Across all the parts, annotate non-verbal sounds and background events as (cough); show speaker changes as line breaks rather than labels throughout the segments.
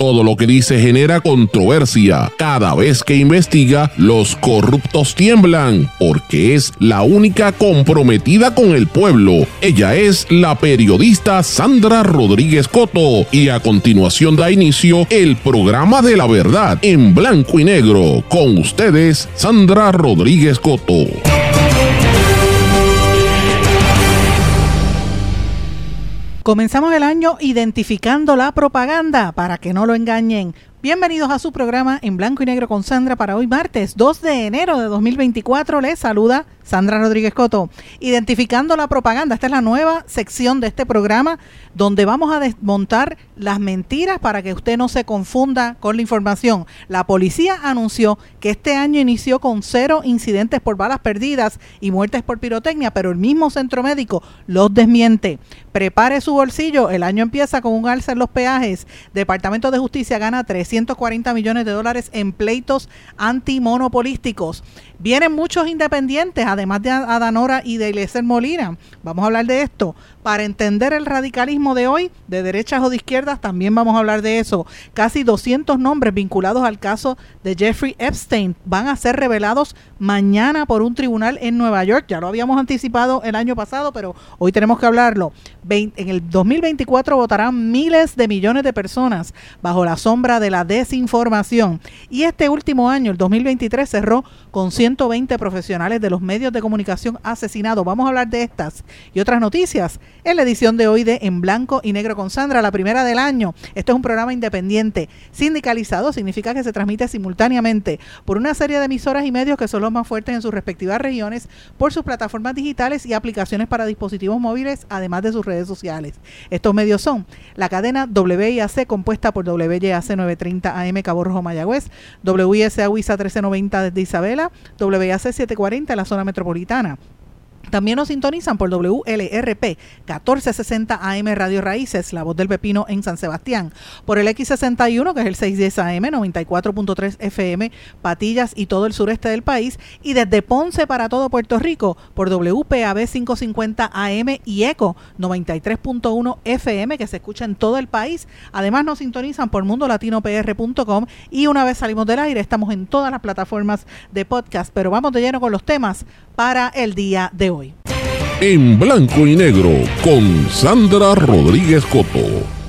Todo lo que dice genera controversia. Cada vez que investiga, los corruptos tiemblan, porque es la única comprometida con el pueblo. Ella es la periodista Sandra Rodríguez Coto y a continuación da inicio el programa de la verdad en blanco y negro. Con ustedes, Sandra Rodríguez Coto.
Comenzamos el año identificando la propaganda para que no lo engañen. Bienvenidos a su programa en blanco y negro con Sandra para hoy martes 2 de enero de 2024. Les saluda Sandra Rodríguez Coto. Identificando la propaganda. Esta es la nueva sección de este programa donde vamos a desmontar las mentiras para que usted no se confunda con la información. La policía anunció que este año inició con cero incidentes por balas perdidas y muertes por pirotecnia, pero el mismo centro médico los desmiente. Prepare su bolsillo. El año empieza con un alza en los peajes. Departamento de Justicia gana 340 millones de dólares en pleitos antimonopolísticos. Vienen muchos independientes, además de Adanora y de Eliezer Molina. Vamos a hablar de esto. Para entender el radicalismo de hoy, de derechas o de izquierdas, también vamos a hablar de eso. Casi 200 nombres vinculados al caso de Jeffrey Epstein van a ser revelados mañana por un tribunal en Nueva York. Ya lo habíamos anticipado el año pasado, pero hoy tenemos que hablarlo. En el 2024 votarán miles de millones de personas bajo la sombra de la desinformación. Y este último año, el 2023, cerró con 120 profesionales de los medios de comunicación asesinados. Vamos a hablar de estas y otras noticias en la edición de hoy de En Blanco y Negro con Sandra, la primera del año. Esto es un programa independiente, sindicalizado, significa que se transmite simultáneamente por una serie de emisoras y medios que son los más fuertes en sus respectivas regiones, por sus plataformas digitales y aplicaciones para dispositivos móviles, además de sus redes sociales. Estos medios son la cadena WIAC compuesta por WYAC 930 AM Cabo Rojo Mayagüez, WISA WISA 1390 desde Isabela, WIAC 740 en la zona metropolitana. También nos sintonizan por WLRP 1460 AM Radio Raíces, La Voz del Pepino en San Sebastián, por el X61 que es el 610 AM 94.3 FM Patillas y todo el sureste del país y desde Ponce para todo Puerto Rico por WPAB 550 AM y ECO 93.1 FM que se escucha en todo el país. Además nos sintonizan por mundolatinopr.com y una vez salimos del aire estamos en todas las plataformas de podcast, pero vamos de lleno con los temas para el día de hoy.
En blanco y negro con Sandra Rodríguez Coto.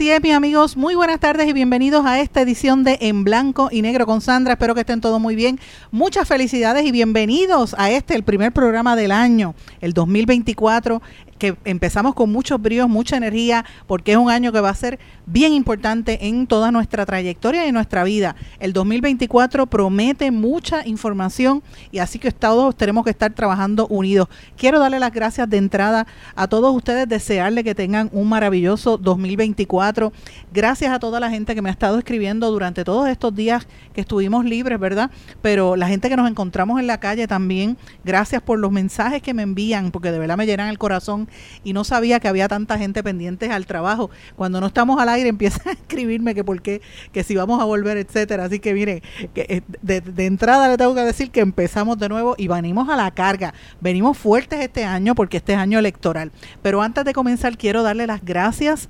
Así mis amigos, muy buenas tardes y bienvenidos a esta edición de En Blanco y Negro con Sandra. Espero que estén todos muy bien. Muchas felicidades y bienvenidos a este, el primer programa del año, el 2024 que empezamos con muchos bríos, mucha energía, porque es un año que va a ser bien importante en toda nuestra trayectoria y nuestra vida. El 2024 promete mucha información y así que todos tenemos que estar trabajando unidos. Quiero darle las gracias de entrada a todos ustedes, desearle que tengan un maravilloso 2024. Gracias a toda la gente que me ha estado escribiendo durante todos estos días que estuvimos libres, ¿verdad? Pero la gente que nos encontramos en la calle también, gracias por los mensajes que me envían, porque de verdad me llenan el corazón y no sabía que había tanta gente pendiente al trabajo. Cuando no estamos al aire (laughs) empiezan a escribirme que por qué, que si vamos a volver, etcétera. Así que mire, que eh, de, de entrada le tengo que decir que empezamos de nuevo y venimos a la carga. Venimos fuertes este año porque este es año electoral. Pero antes de comenzar quiero darle las gracias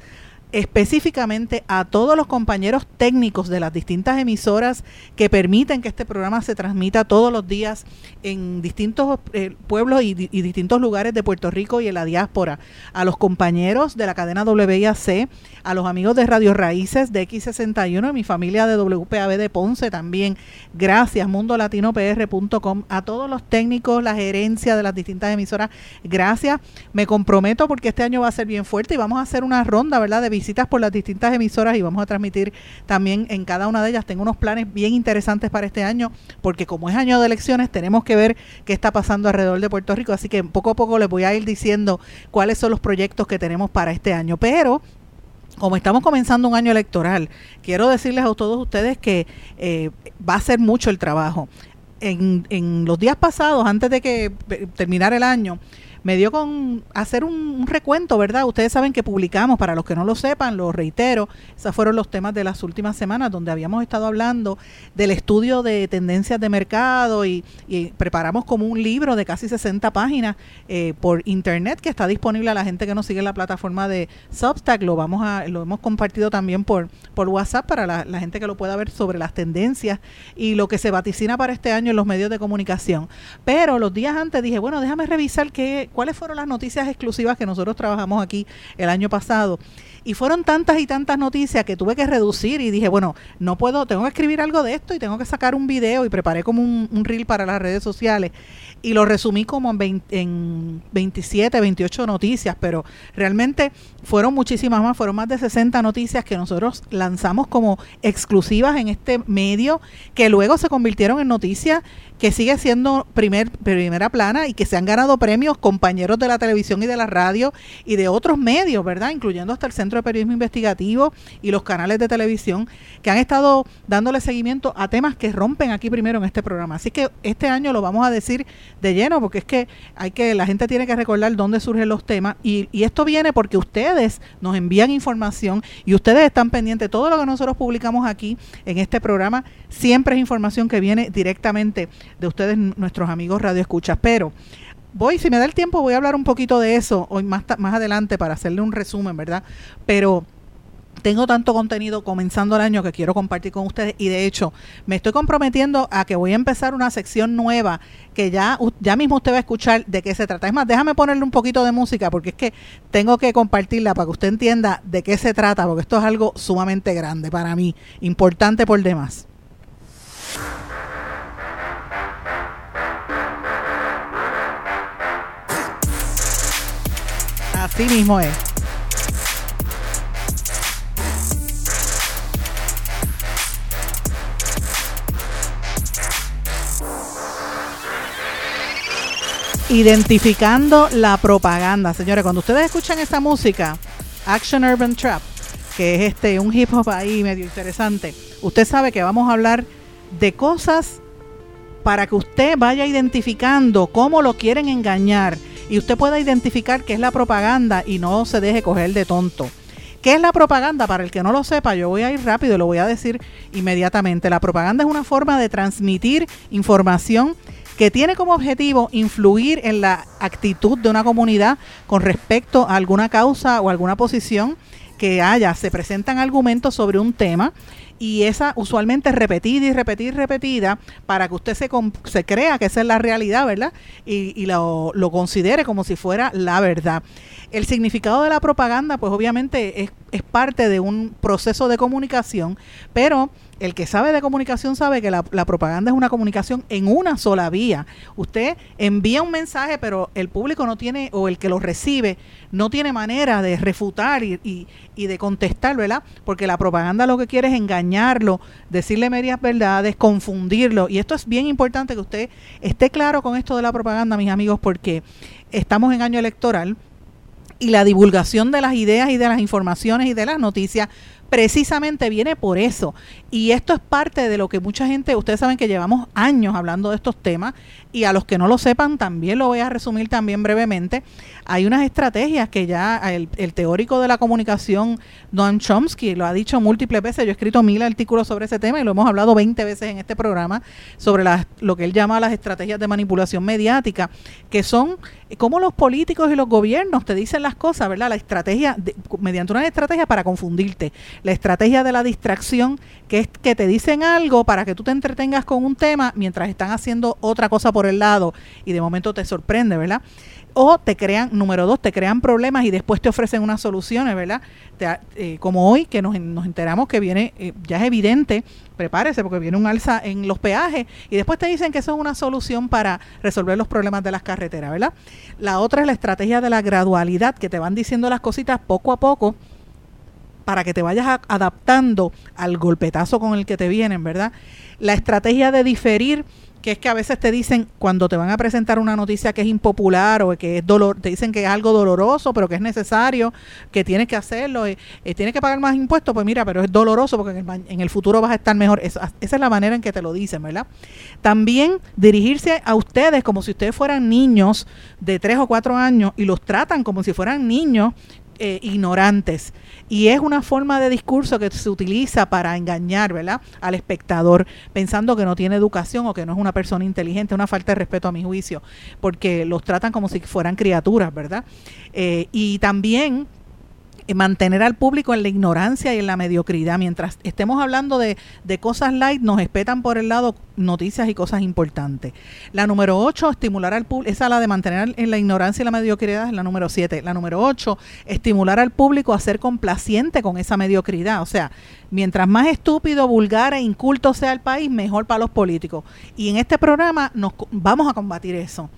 específicamente a todos los compañeros técnicos de las distintas emisoras que permiten que este programa se transmita todos los días en distintos eh, pueblos y, distintos lugares de Puerto Rico y en la diáspora, a los compañeros de la cadena WIAC, a los amigos de Radio Raíces de X61, mi familia de WPAB de Ponce también. Gracias, mundolatinopr.com, a todos los técnicos, la gerencia de las distintas emisoras, gracias. Me comprometo porque este año va a ser bien fuerte y vamos a hacer una ronda, ¿verdad?, visitas por las distintas emisoras y vamos a transmitir también en cada una de ellas. Tengo unos planes bien interesantes para este año, porque como es año de elecciones, tenemos que ver qué está pasando alrededor de Puerto Rico. Así que poco a poco les voy a ir diciendo cuáles son los proyectos que tenemos para este año. Pero como estamos comenzando un año electoral, quiero decirles a todos ustedes que eh, va a ser mucho el trabajo en, en los días pasados, antes de que terminara el año, me dio con hacer un, recuento, ¿verdad? Ustedes saben que publicamos, para los que no lo sepan, lo reitero, esos fueron los temas de las últimas semanas donde habíamos estado hablando del estudio de tendencias de mercado y, preparamos como un libro de casi 60 páginas eh, por internet que está disponible a la gente que nos sigue en la plataforma de Substack. Lo vamos a, lo hemos compartido también por, por WhatsApp para la, la gente que lo pueda ver sobre las tendencias y lo que se vaticina para este año en los medios de comunicación. Pero los días antes dije, bueno, déjame revisar qué, cuáles fueron las noticias exclusivas que nosotros trabajamos aquí el año pasado. Y fueron tantas y tantas noticias que tuve que reducir y dije, bueno, no puedo, tengo que escribir algo de esto y tengo que sacar un video y preparé como un, reel para las redes sociales y lo resumí como en, en 27, 28 noticias, pero realmente fueron muchísimas más, fueron más de 60 noticias que nosotros lanzamos como exclusivas en este medio, que luego se convirtieron en noticias que sigue siendo primer, primera plana y que se han ganado premios compañeros de la televisión y de la radio y de otros medios, ¿verdad? Incluyendo hasta el Centro de Periodismo Investigativo y los canales de televisión que han estado dándole seguimiento a temas que rompen aquí primero en este programa. Así que este año lo vamos a decir de lleno porque es que hay que la gente tiene que recordar dónde surgen los temas y, y esto viene porque ustedes nos envían información y ustedes están pendientes. Todo lo que nosotros publicamos aquí en este programa siempre es información que viene directamente de ustedes, nuestros amigos Radio Escuchas. Pero voy, si me da el tiempo, voy a hablar un poquito de eso hoy más, más adelante para hacerle un resumen, ¿verdad? Pero tengo tanto contenido comenzando el año que quiero compartir con ustedes y de hecho me estoy comprometiendo a que voy a empezar una sección nueva que ya, ya mismo usted va a escuchar de qué se trata. Es más, déjame ponerle un poquito de música porque es que tengo que compartirla para que usted entienda de qué se trata porque esto es algo sumamente grande para mí, importante por demás. Así mismo es. Identificando la propaganda. Señores, cuando ustedes escuchan esta música, Action Urban Trap, que es este un hip hop ahí medio interesante, usted sabe que vamos a hablar de cosas para que usted vaya identificando cómo lo quieren engañar y usted pueda identificar qué es la propaganda y no se deje coger de tonto. ¿Qué es la propaganda? Para el que no lo sepa, yo voy a ir rápido y lo voy a decir inmediatamente. La propaganda es una forma de transmitir información que tiene como objetivo influir en la actitud de una comunidad con respecto a alguna causa o alguna posición que haya. Se presentan argumentos sobre un tema y esa usualmente repetida y repetida y repetida para que usted se, se crea que esa es la realidad, ¿verdad? Y, y lo, lo, considere como si fuera la verdad. El significado de la propaganda, pues obviamente es, es parte de un proceso de comunicación, pero el que sabe de comunicación sabe que la, propaganda es una comunicación en una sola vía. Usted envía un mensaje, pero el público no tiene, o el que lo recibe, no tiene manera de refutar y, y, y de contestar, ¿verdad? Porque la propaganda lo que quiere es engañarlo, decirle medias verdades, confundirlo. Y esto es bien importante que usted esté claro con esto de la propaganda, mis amigos, porque estamos en año electoral y la divulgación de las ideas y de las informaciones y de las noticias precisamente viene por eso. Y esto es parte de lo que mucha gente, ustedes saben que llevamos años hablando de estos temas y a los que no lo sepan también lo voy a resumir también brevemente. Hay unas estrategias que ya el, teórico de la comunicación, Noam Chomsky, lo ha dicho múltiples veces. Yo he escrito mil artículos sobre ese tema y lo hemos hablado 20 veces en este programa sobre lo que él llama las estrategias de manipulación mediática, que son como los políticos y los gobiernos te dicen las cosas, ¿verdad? La estrategia, mediante una estrategia para confundirte. La estrategia de la distracción, que es que te dicen algo para que tú te entretengas con un tema mientras están haciendo otra cosa por el lado y de momento te sorprende, ¿verdad? O te crean, número dos, te crean problemas y después te ofrecen unas soluciones, ¿verdad? Te, eh, como hoy que nos, nos, enteramos que viene, eh, ya es evidente, prepárese porque viene un alza en los peajes y después te dicen que eso es una solución para resolver los problemas de las carreteras, ¿verdad? La otra es la estrategia de la gradualidad, que te van diciendo las cositas poco a poco para que te vayas adaptando al golpetazo con el que te vienen, ¿verdad? La estrategia de diferir que es que a veces te dicen cuando te van a presentar una noticia que es impopular o que es dolor, te dicen que es algo doloroso, pero que es necesario, que tienes que hacerlo, eh, eh, tienes que pagar más impuestos, pues mira, pero es doloroso porque en el, en el futuro vas a estar mejor. esa es la manera en que te lo dicen, ¿verdad? También dirigirse a ustedes como si ustedes fueran niños de tres o cuatro años y los tratan como si fueran niños eh, ignorantes. Y es una forma de discurso que se utiliza para engañar, ¿verdad? Al espectador, pensando que no tiene educación o que no es una persona inteligente, una falta de respeto a mi juicio, porque los tratan como si fueran criaturas, ¿verdad? Eh, y también mantener al público en la ignorancia y en la mediocridad. Mientras estemos hablando de, cosas light, nos espetan por el lado noticias y cosas importantes. La número 8, estimular al público, esa la de mantener en la ignorancia y la mediocridad, es la número 7. La número 8, estimular al público a ser complaciente con esa mediocridad. O sea, mientras más estúpido, vulgar e inculto sea el país, mejor para los políticos. Y en este programa nos vamos a combatir eso.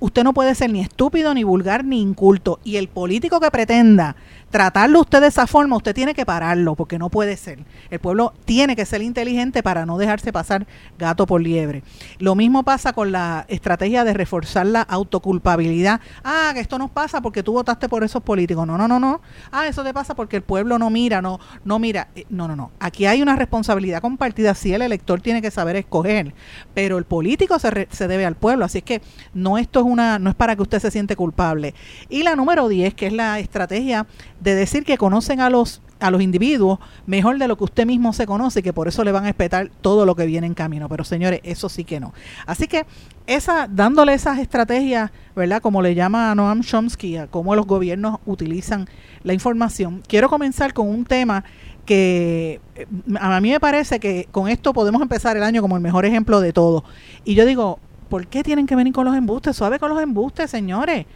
Usted no puede ser ni estúpido, ni vulgar, ni inculto. Y el político que pretenda tratarlo usted de esa forma, usted tiene que pararlo, porque no puede ser. El pueblo tiene que ser inteligente para no dejarse pasar gato por liebre. Lo mismo pasa con la estrategia de reforzar la autoculpabilidad. Ah, que esto nos pasa porque tú votaste por esos políticos. No, no, no, no. Ah, eso te pasa porque el pueblo no mira, no, no mira. Eh, no, no, no. Aquí hay una responsabilidad compartida. Sí, el elector tiene que saber escoger, pero el político se, se debe al pueblo. Así es que no esto es una, no es para que usted se siente culpable. Y la número 10, que es la estrategia de decir que conocen a los a los individuos mejor de lo que usted mismo se conoce y que por eso le van a respetar todo lo que viene en camino. Pero señores, eso sí que no. Así que esa, dándole esas estrategias, ¿verdad? Como le llama Noam Chomsky, a cómo los gobiernos utilizan la información, quiero comenzar con un tema que eh, a mí me parece que con esto podemos empezar el año como el mejor ejemplo de todo. Y yo digo, ¿por qué tienen que venir con los embustes? Suave con los embustes, señores.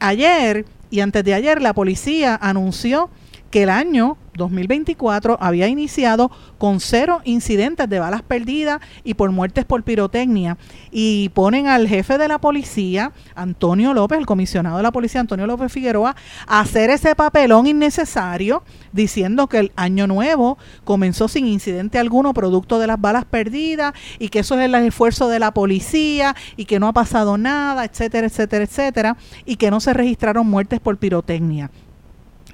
Ayer y antes de ayer la policía anunció que el año 2024 había iniciado con cero incidentes de balas perdidas y por muertes por pirotecnia. Y ponen al jefe de la policía, Antonio López, el comisionado de la policía, Antonio López Figueroa, a hacer ese papelón innecesario diciendo que el año nuevo comenzó sin incidente alguno producto de las balas perdidas y que eso es el esfuerzo de la policía y que no ha pasado nada, etcétera, etcétera, etcétera, y que no se registraron muertes por pirotecnia.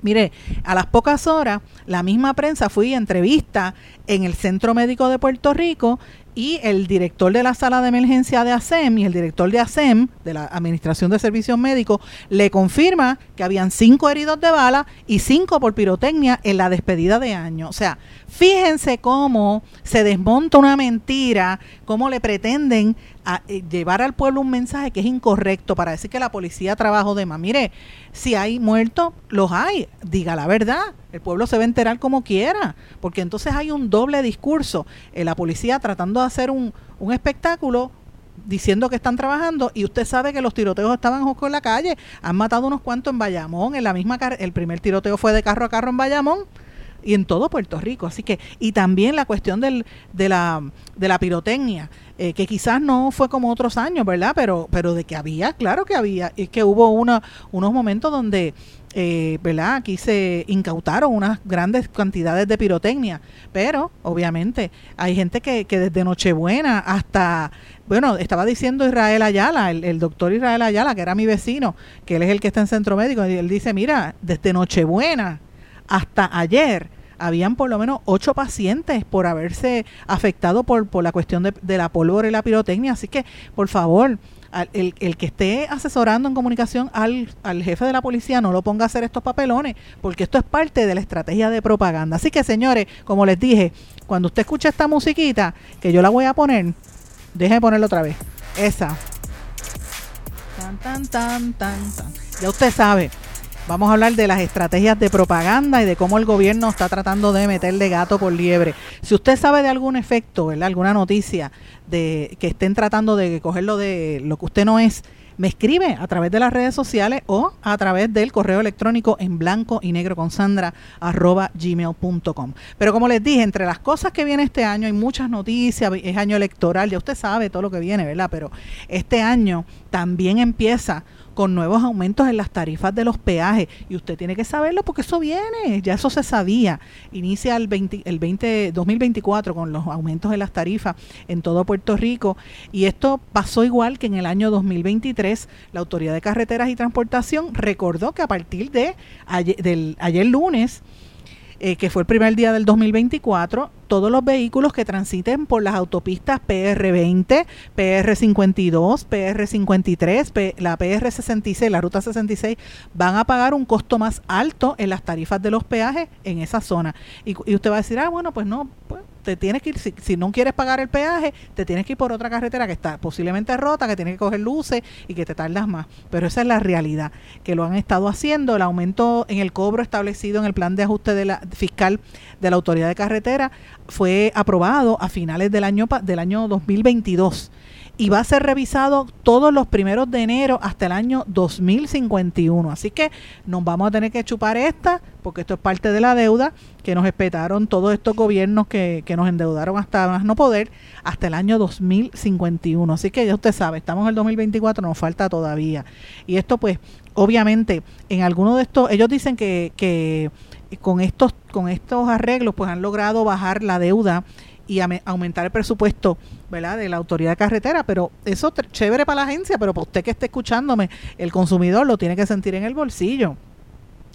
Mire, a las pocas horas, la misma prensa fue a entrevista en el Centro Médico de Puerto Rico y el director de la sala de emergencia de ASEM y el director de ASEM, de la Administración de Servicios Médicos, le confirma que habían cinco heridos de bala y cinco por pirotecnia en la despedida de año. O sea, fíjense cómo se desmonta una mentira, cómo le pretenden eh, llevar al pueblo un mensaje que es incorrecto para decir que la policía trabajó de más. Mire, si hay muertos, los hay, diga la verdad. El pueblo se va a enterar como quiera, porque entonces hay un doble discurso. Eh, la policía tratando de hacer un, un espectáculo diciendo que están trabajando y usted sabe que los tiroteos estaban en la calle. Han matado unos cuantos en Bayamón, en la misma el primer tiroteo fue de carro a carro en Bayamón y en todo Puerto Rico. Así que, y también la cuestión del, de, la, de la pirotecnia, eh, que quizás no fue como otros años, ¿verdad? Pero, pero de que había, claro que había, y que hubo una, unos momentos donde eh, ¿verdad? Aquí se incautaron unas grandes cantidades de pirotecnia, pero obviamente hay gente que, que desde Nochebuena hasta, bueno, estaba diciendo Israel Ayala, el, doctor Israel Ayala, que era mi vecino, que él es el que está en centro médico, y él dice, mira, desde Nochebuena hasta ayer, habían por lo menos ocho pacientes por haberse afectado por, por la cuestión de, de la pólvora y la pirotecnia. Así que, por favor, el, el, que esté asesorando en comunicación al, al, jefe de la policía no lo ponga a hacer estos papelones, porque esto es parte de la estrategia de propaganda. Así que, señores, como les dije, cuando usted escuche esta musiquita, que yo la voy a poner, déjeme ponerla otra vez. Esa. Ya usted sabe. Vamos a hablar de las estrategias de propaganda y de cómo el gobierno está tratando de meterle gato por liebre. Si usted sabe de algún efecto, ¿verdad? alguna noticia de que estén tratando de cogerlo de lo que usted no es, me escribe a través de las redes sociales o a través del correo electrónico en blanco y negro con sandra arroba gmail.com. Pero como les dije, entre las cosas que viene este año hay muchas noticias, es año electoral, ya usted sabe todo lo que viene, ¿verdad? Pero este año también empieza con nuevos aumentos en las tarifas de los peajes. Y usted tiene que saberlo porque eso viene, ya eso se sabía. Inicia el, 20, el 20, 2024 con los aumentos en las tarifas en todo Puerto Puerto Rico. Y esto pasó igual que en el año 2023. La Autoridad de Carreteras y Transportación recordó que a partir de ayer, del, ayer lunes, eh, que fue el primer día del 2024, todos los vehículos que transiten por las autopistas PR20, PR52, PR53, la PR66, la ruta 66, van a pagar un costo más alto en las tarifas de los peajes en esa zona. Y, y usted va a decir, ah, bueno, pues no, pues te tienes que ir, si, no quieres pagar el peaje, te tienes que ir por otra carretera que está posiblemente rota, que tienes que coger luces y que te tardas más. Pero esa es la realidad, que lo han estado haciendo. El aumento en el cobro establecido en el plan de ajuste de la, fiscal de la Autoridad de Carretera fue aprobado a finales del año, del año 2022 y va a ser revisado todos los primeros de enero hasta el año 2051. Así que nos vamos a tener que chupar esta, porque esto es parte de la deuda que nos espetaron todos estos gobiernos que, que nos endeudaron hasta más no poder, hasta el año 2051. Así que ya usted sabe, estamos en el 2024, nos falta todavía. Y esto pues, obviamente, en alguno de estos, ellos dicen que, que con estos, con estos arreglos pues han logrado bajar la deuda y aumentar el presupuesto ¿verdad? de la autoridad de carretera, pero eso es chévere para la agencia, pero para usted que esté escuchándome, el consumidor lo tiene que sentir en el bolsillo.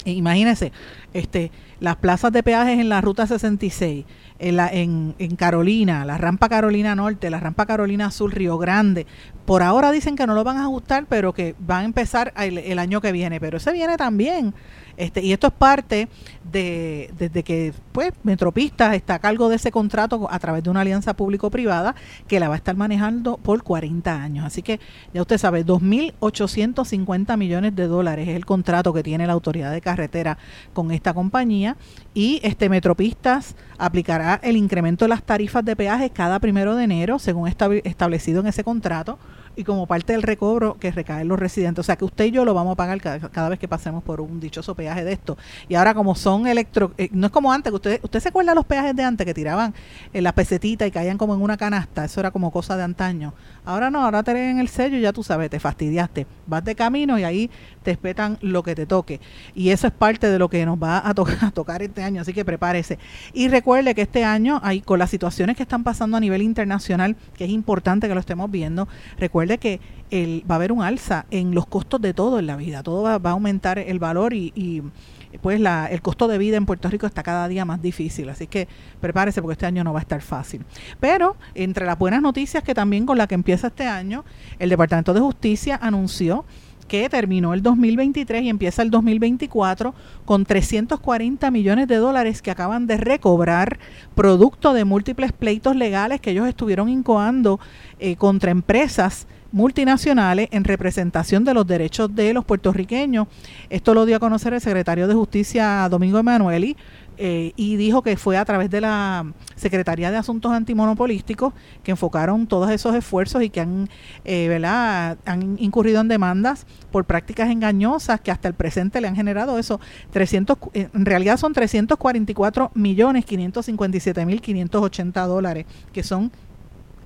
E imagínese, este, las plazas de peajes en la ruta 66, en, la, en, en, Carolina, la rampa Carolina Norte, la rampa Carolina Sur, Río Grande. Por ahora dicen que no lo van a ajustar, pero que van a empezar el, año que viene. Pero ese viene también. Este, y esto es parte de desde que pues Metropistas está a cargo de ese contrato a través de una alianza público-privada que la va a estar manejando por 40 años. Así que ya usted sabe, 2.850 millones de dólares es el contrato que tiene la autoridad de carretera con esta compañía y este Metropistas aplicará el incremento de las tarifas de peaje cada primero de enero según establecido en ese contrato y como parte del recobro que recae en los residentes. O sea que usted y yo lo vamos a pagar cada, vez que pasemos por un dichoso peaje de esto. Y ahora como son electro, eh, no es como antes, que usted, usted se acuerda de los peajes de antes que tiraban en la pesetita y caían como en una canasta, eso era como cosa de antaño. Ahora no, ahora te en el sello y ya tú sabes, te fastidiaste. Vas de camino y ahí te espetan lo que te toque. Y eso es parte de lo que nos va a, (laughs) a tocar este año, así que prepárese. Y recuerde que este año, hay, con las situaciones que están pasando a nivel internacional, que es importante que lo estemos viendo, recuerde que el, va a haber un alza en los costos de todo en la vida, todo va, a aumentar el valor y, pues la, el costo de vida en Puerto Rico está cada día más difícil, así que prepárese porque este año no va a estar fácil. Pero entre las buenas noticias que también con la que empieza este año, el Departamento de Justicia anunció que terminó el 2023 y empieza el 2024 con 340 millones de dólares que acaban de recobrar producto de múltiples pleitos legales que ellos estuvieron incoando eh, contra empresas multinacionales en representación de los derechos de los puertorriqueños. Esto lo dio a conocer el secretario de Justicia Domingo Emanueli eh, y dijo que fue a través de la Secretaría de Asuntos Antimonopolísticos que enfocaron todos esos esfuerzos y que han, eh, ¿verdad? han incurrido en demandas por prácticas engañosas que hasta el presente le han generado eso. 300, en realidad son 344 millones 557 mil 580 dólares, que son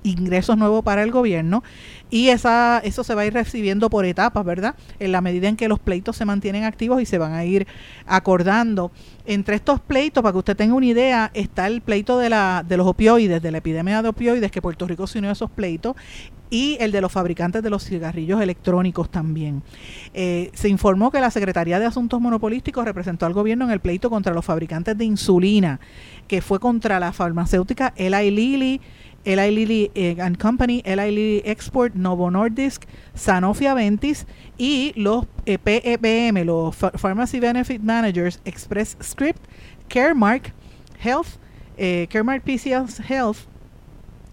ingresos nuevos para el gobierno y esa, eso se va a ir recibiendo por etapas, ¿verdad? En la medida en que los pleitos se mantienen activos y se van a ir acordando. Entre estos pleitos, para que usted tenga una idea, está el pleito de, la, de los opioides, de la epidemia de opioides, que Puerto Rico se unió esos pleitos, y el de los fabricantes de los cigarrillos electrónicos también. Eh, se informó que la Secretaría de Asuntos Monopolísticos representó al gobierno en el pleito contra los fabricantes de insulina, que fue contra la farmacéutica Eli Lilly, Eli Lilly eh, and Company, Eli Lilly Export, Novo Nordisk, Sanofi Aventis y los eh, PEBM, los Pharmacy Benefit Managers, Express Script, Caremark Health, eh, Caremark PCS Health,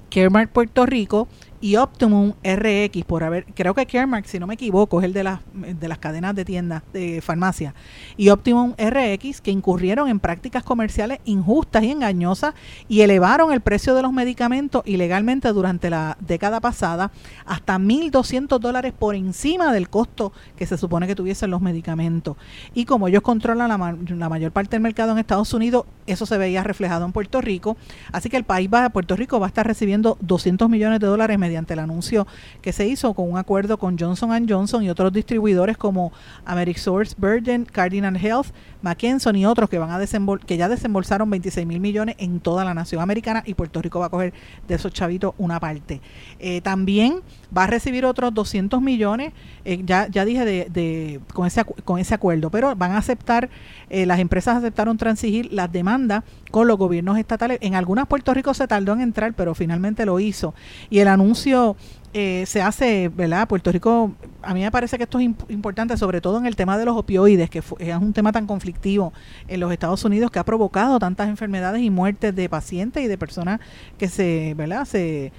Caremark Puerto Rico y Optimum RX por haber, creo que Caremark, si no me equivoco, es el de las, de las cadenas de tiendas de farmacia, y Optimum RX que incurrieron en prácticas comerciales injustas y engañosas y elevaron el precio de los medicamentos ilegalmente durante la década pasada hasta 1.200 dólares por encima del costo que se supone que tuviesen los medicamentos. Y como ellos controlan la, mayor parte del mercado en Estados Unidos, eso se veía reflejado en Puerto Rico, así que el país va, Puerto Rico va a estar recibiendo 200 millones de dólares mediante el anuncio que se hizo con un acuerdo con Johnson Johnson y otros distribuidores como Amerisource, Virgin, Cardinal Health, McKesson y otros que van a que ya desembolsaron 26 mil millones en toda la nación americana y Puerto Rico va a coger de esos chavitos una parte. Eh, también va a recibir otros 200 millones, eh, ya, ya dije, de, con, ese, con ese acuerdo, pero van a aceptar, eh, las empresas aceptaron transigir las demandas con los gobiernos estatales. En algunas Puerto Rico se tardó en entrar, pero finalmente lo hizo. Y el anuncio eh, se hace, ¿verdad? Puerto Rico, a mí me parece que esto es importante, sobre todo en el tema de los opioides, que es un tema tan conflictivo en los Estados Unidos que ha provocado tantas enfermedades y muertes de pacientes y de personas que se, ¿verdad? Se,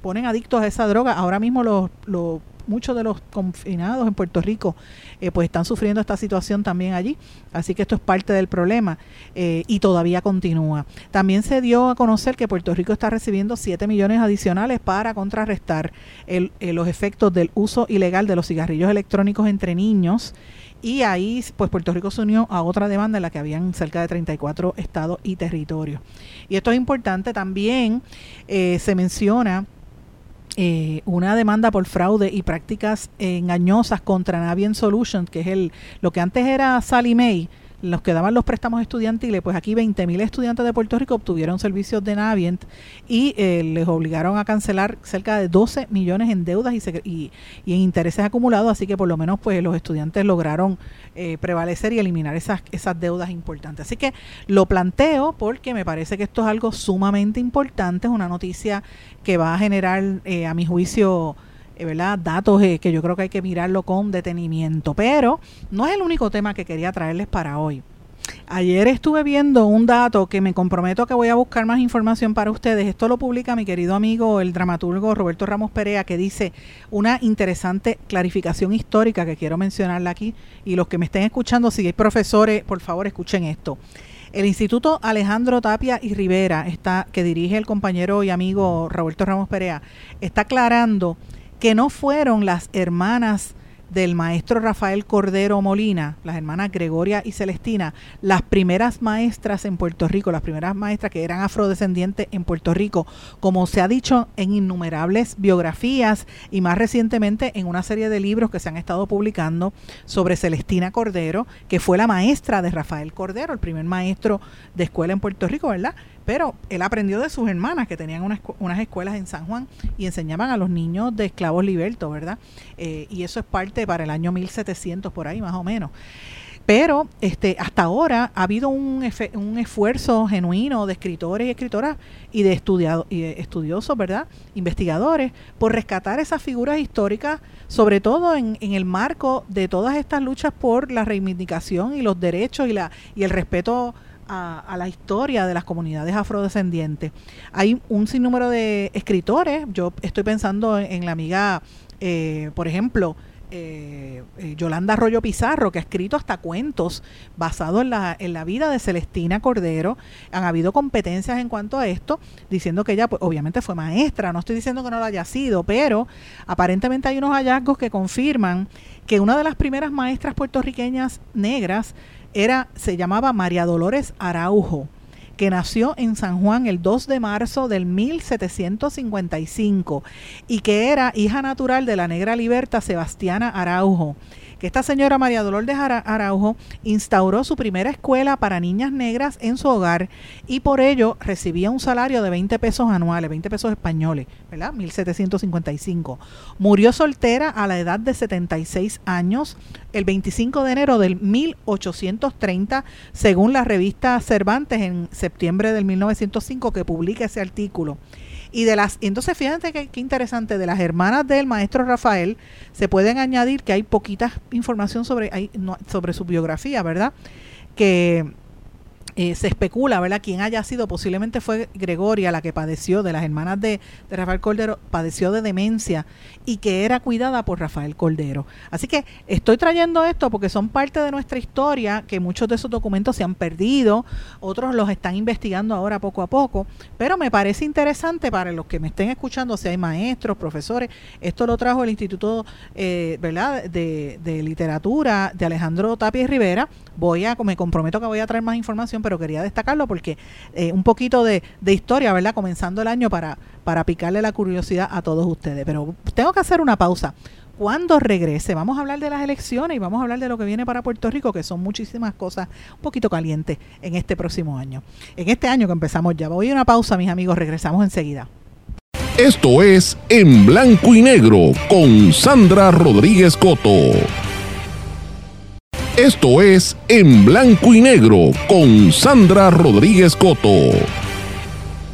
ponen adictos a esa droga. Ahora mismo los, los muchos de los confinados en Puerto Rico eh, pues están sufriendo esta situación también allí. Así que esto es parte del problema eh, y todavía continúa. También se dio a conocer que Puerto Rico está recibiendo 7 millones adicionales para contrarrestar el, eh, los efectos del uso ilegal de los cigarrillos electrónicos entre niños. Y ahí, pues Puerto Rico se unió a otra demanda en la que habían cerca de 34 estados y territorios. Y esto es importante también, se menciona eh, una demanda por fraude y prácticas engañosas contra Navient Solutions, que es el lo que antes era Sally May, los que daban los préstamos estudiantiles, pues aquí 20.000 estudiantes de Puerto Rico obtuvieron servicios de Navient y eh, les obligaron a cancelar cerca de 12 millones en deudas y, y, en intereses acumulados, así que por lo menos pues los estudiantes lograron eh, prevalecer y eliminar esas, esas deudas importantes. Así que lo planteo porque me parece que esto es algo sumamente importante, es una noticia que va a generar, eh, a mi juicio, ¿verdad? datos eh, que yo creo que hay que mirarlo con detenimiento. Pero no es el único tema que quería traerles para hoy. Ayer estuve viendo un dato que me comprometo que voy a buscar más información para ustedes. Esto lo publica mi querido amigo, el dramaturgo Roberto Ramos Perea, que dice una interesante clarificación histórica que quiero mencionarla aquí. Y los que me estén escuchando, si hay profesores, por favor escuchen esto. El Instituto Alejandro Tapia y Rivera, está, que dirige el compañero y amigo Roberto Ramos Perea, está aclarando que no fueron las hermanas del maestro Rafael Cordero Molina, las hermanas Gregoria y Celestina, las primeras maestras en Puerto Rico, las primeras maestras que eran afrodescendientes en Puerto Rico, como se ha dicho en innumerables biografías y más recientemente en una serie de libros que se han estado publicando sobre Celestina Cordero, que fue la maestra de Rafael Cordero, el primer maestro de escuela en Puerto Rico, ¿verdad? Pero él aprendió de sus hermanas que tenían unas, unas escuelas en San Juan y enseñaban a los niños de esclavos libertos, ¿verdad? Eh, y eso es parte para el año 1700 por ahí más o menos. Pero este, hasta ahora ha habido un, un esfuerzo genuino de escritores y escritoras y de, estudiado, y de estudiosos, ¿verdad? Investigadores, por rescatar esas figuras históricas, sobre todo en, en, el marco de todas estas luchas por la reivindicación y los derechos y, la, y el respeto a, la historia de las comunidades afrodescendientes. Hay un sinnúmero de escritores, yo estoy pensando en, la amiga, eh, por ejemplo, eh, eh, Yolanda Arroyo Pizarro, que ha escrito hasta cuentos basados en la, en la vida de Celestina Cordero. Han habido competencias en cuanto a esto, diciendo que ella pues, obviamente fue maestra, no estoy diciendo que no lo haya sido, pero aparentemente hay unos hallazgos que confirman que una de las primeras maestras puertorriqueñas negras era, se llamaba María Dolores Araujo, que nació en San Juan el 2 de marzo del 1755 y que era hija natural de la negra liberta Sebastiana Araujo que esta señora María Dolores Araujo instauró su primera escuela para niñas negras en su hogar y por ello recibía un salario de 20 pesos anuales, 20 pesos españoles, ¿verdad? 1755. Murió soltera a la edad de 76 años el 25 de enero del 1830, según la revista Cervantes en septiembre del 1905 que publica ese artículo. Y de las, entonces fíjate qué interesante, de las hermanas del maestro Rafael se pueden añadir que hay poquita información sobre, hay, sobre su biografía, ¿verdad? Que eh, se especula, ¿verdad?, quién haya sido, posiblemente fue Gregoria la que padeció, de las hermanas de, Rafael Cordero, padeció de demencia y que era cuidada por Rafael Cordero. Así que estoy trayendo esto porque son parte de nuestra historia, que muchos de esos documentos se han perdido, otros los están investigando ahora poco a poco, pero me parece interesante para los que me estén escuchando, si hay maestros, profesores, esto lo trajo el Instituto, eh, ¿verdad?, de, Literatura de Alejandro Tapia Rivera, voy a, me comprometo que voy a traer más información, pero quería destacarlo porque eh, un poquito de, de, historia, ¿verdad? Comenzando el año para, para picarle la curiosidad a todos ustedes. Pero tengo que hacer una pausa. Cuando regrese, vamos a hablar de las elecciones y vamos a hablar de lo que viene para Puerto Rico, que son muchísimas cosas un poquito calientes en este próximo año. En este año que empezamos ya. Voy a una pausa, mis amigos, regresamos enseguida.
Esto es En Blanco y Negro con Sandra Rodríguez Coto. Esto es En Blanco y Negro con Sandra Rodríguez Coto.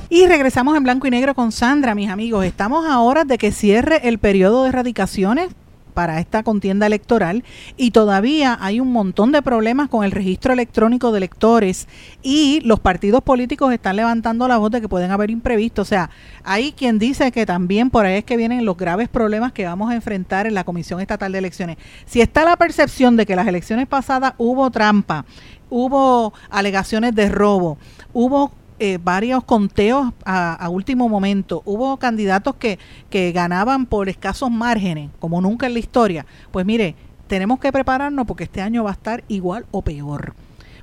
Y regresamos en blanco y negro con Sandra, mis amigos. Estamos a de que cierre el periodo de erradicaciones para esta contienda electoral y todavía hay un montón de problemas con el registro electrónico de electores y los partidos políticos están levantando la voz de que pueden haber imprevistos. O sea, hay quien dice que también por ahí es que vienen los graves problemas que vamos a enfrentar en la Comisión Estatal de Elecciones. Si está la percepción de que las elecciones pasadas hubo trampa, hubo alegaciones de robo, hubo eh, varios conteos a, último momento. Hubo candidatos que, que ganaban por escasos márgenes, como nunca en la historia. Pues mire, tenemos que prepararnos porque este año va a estar igual o peor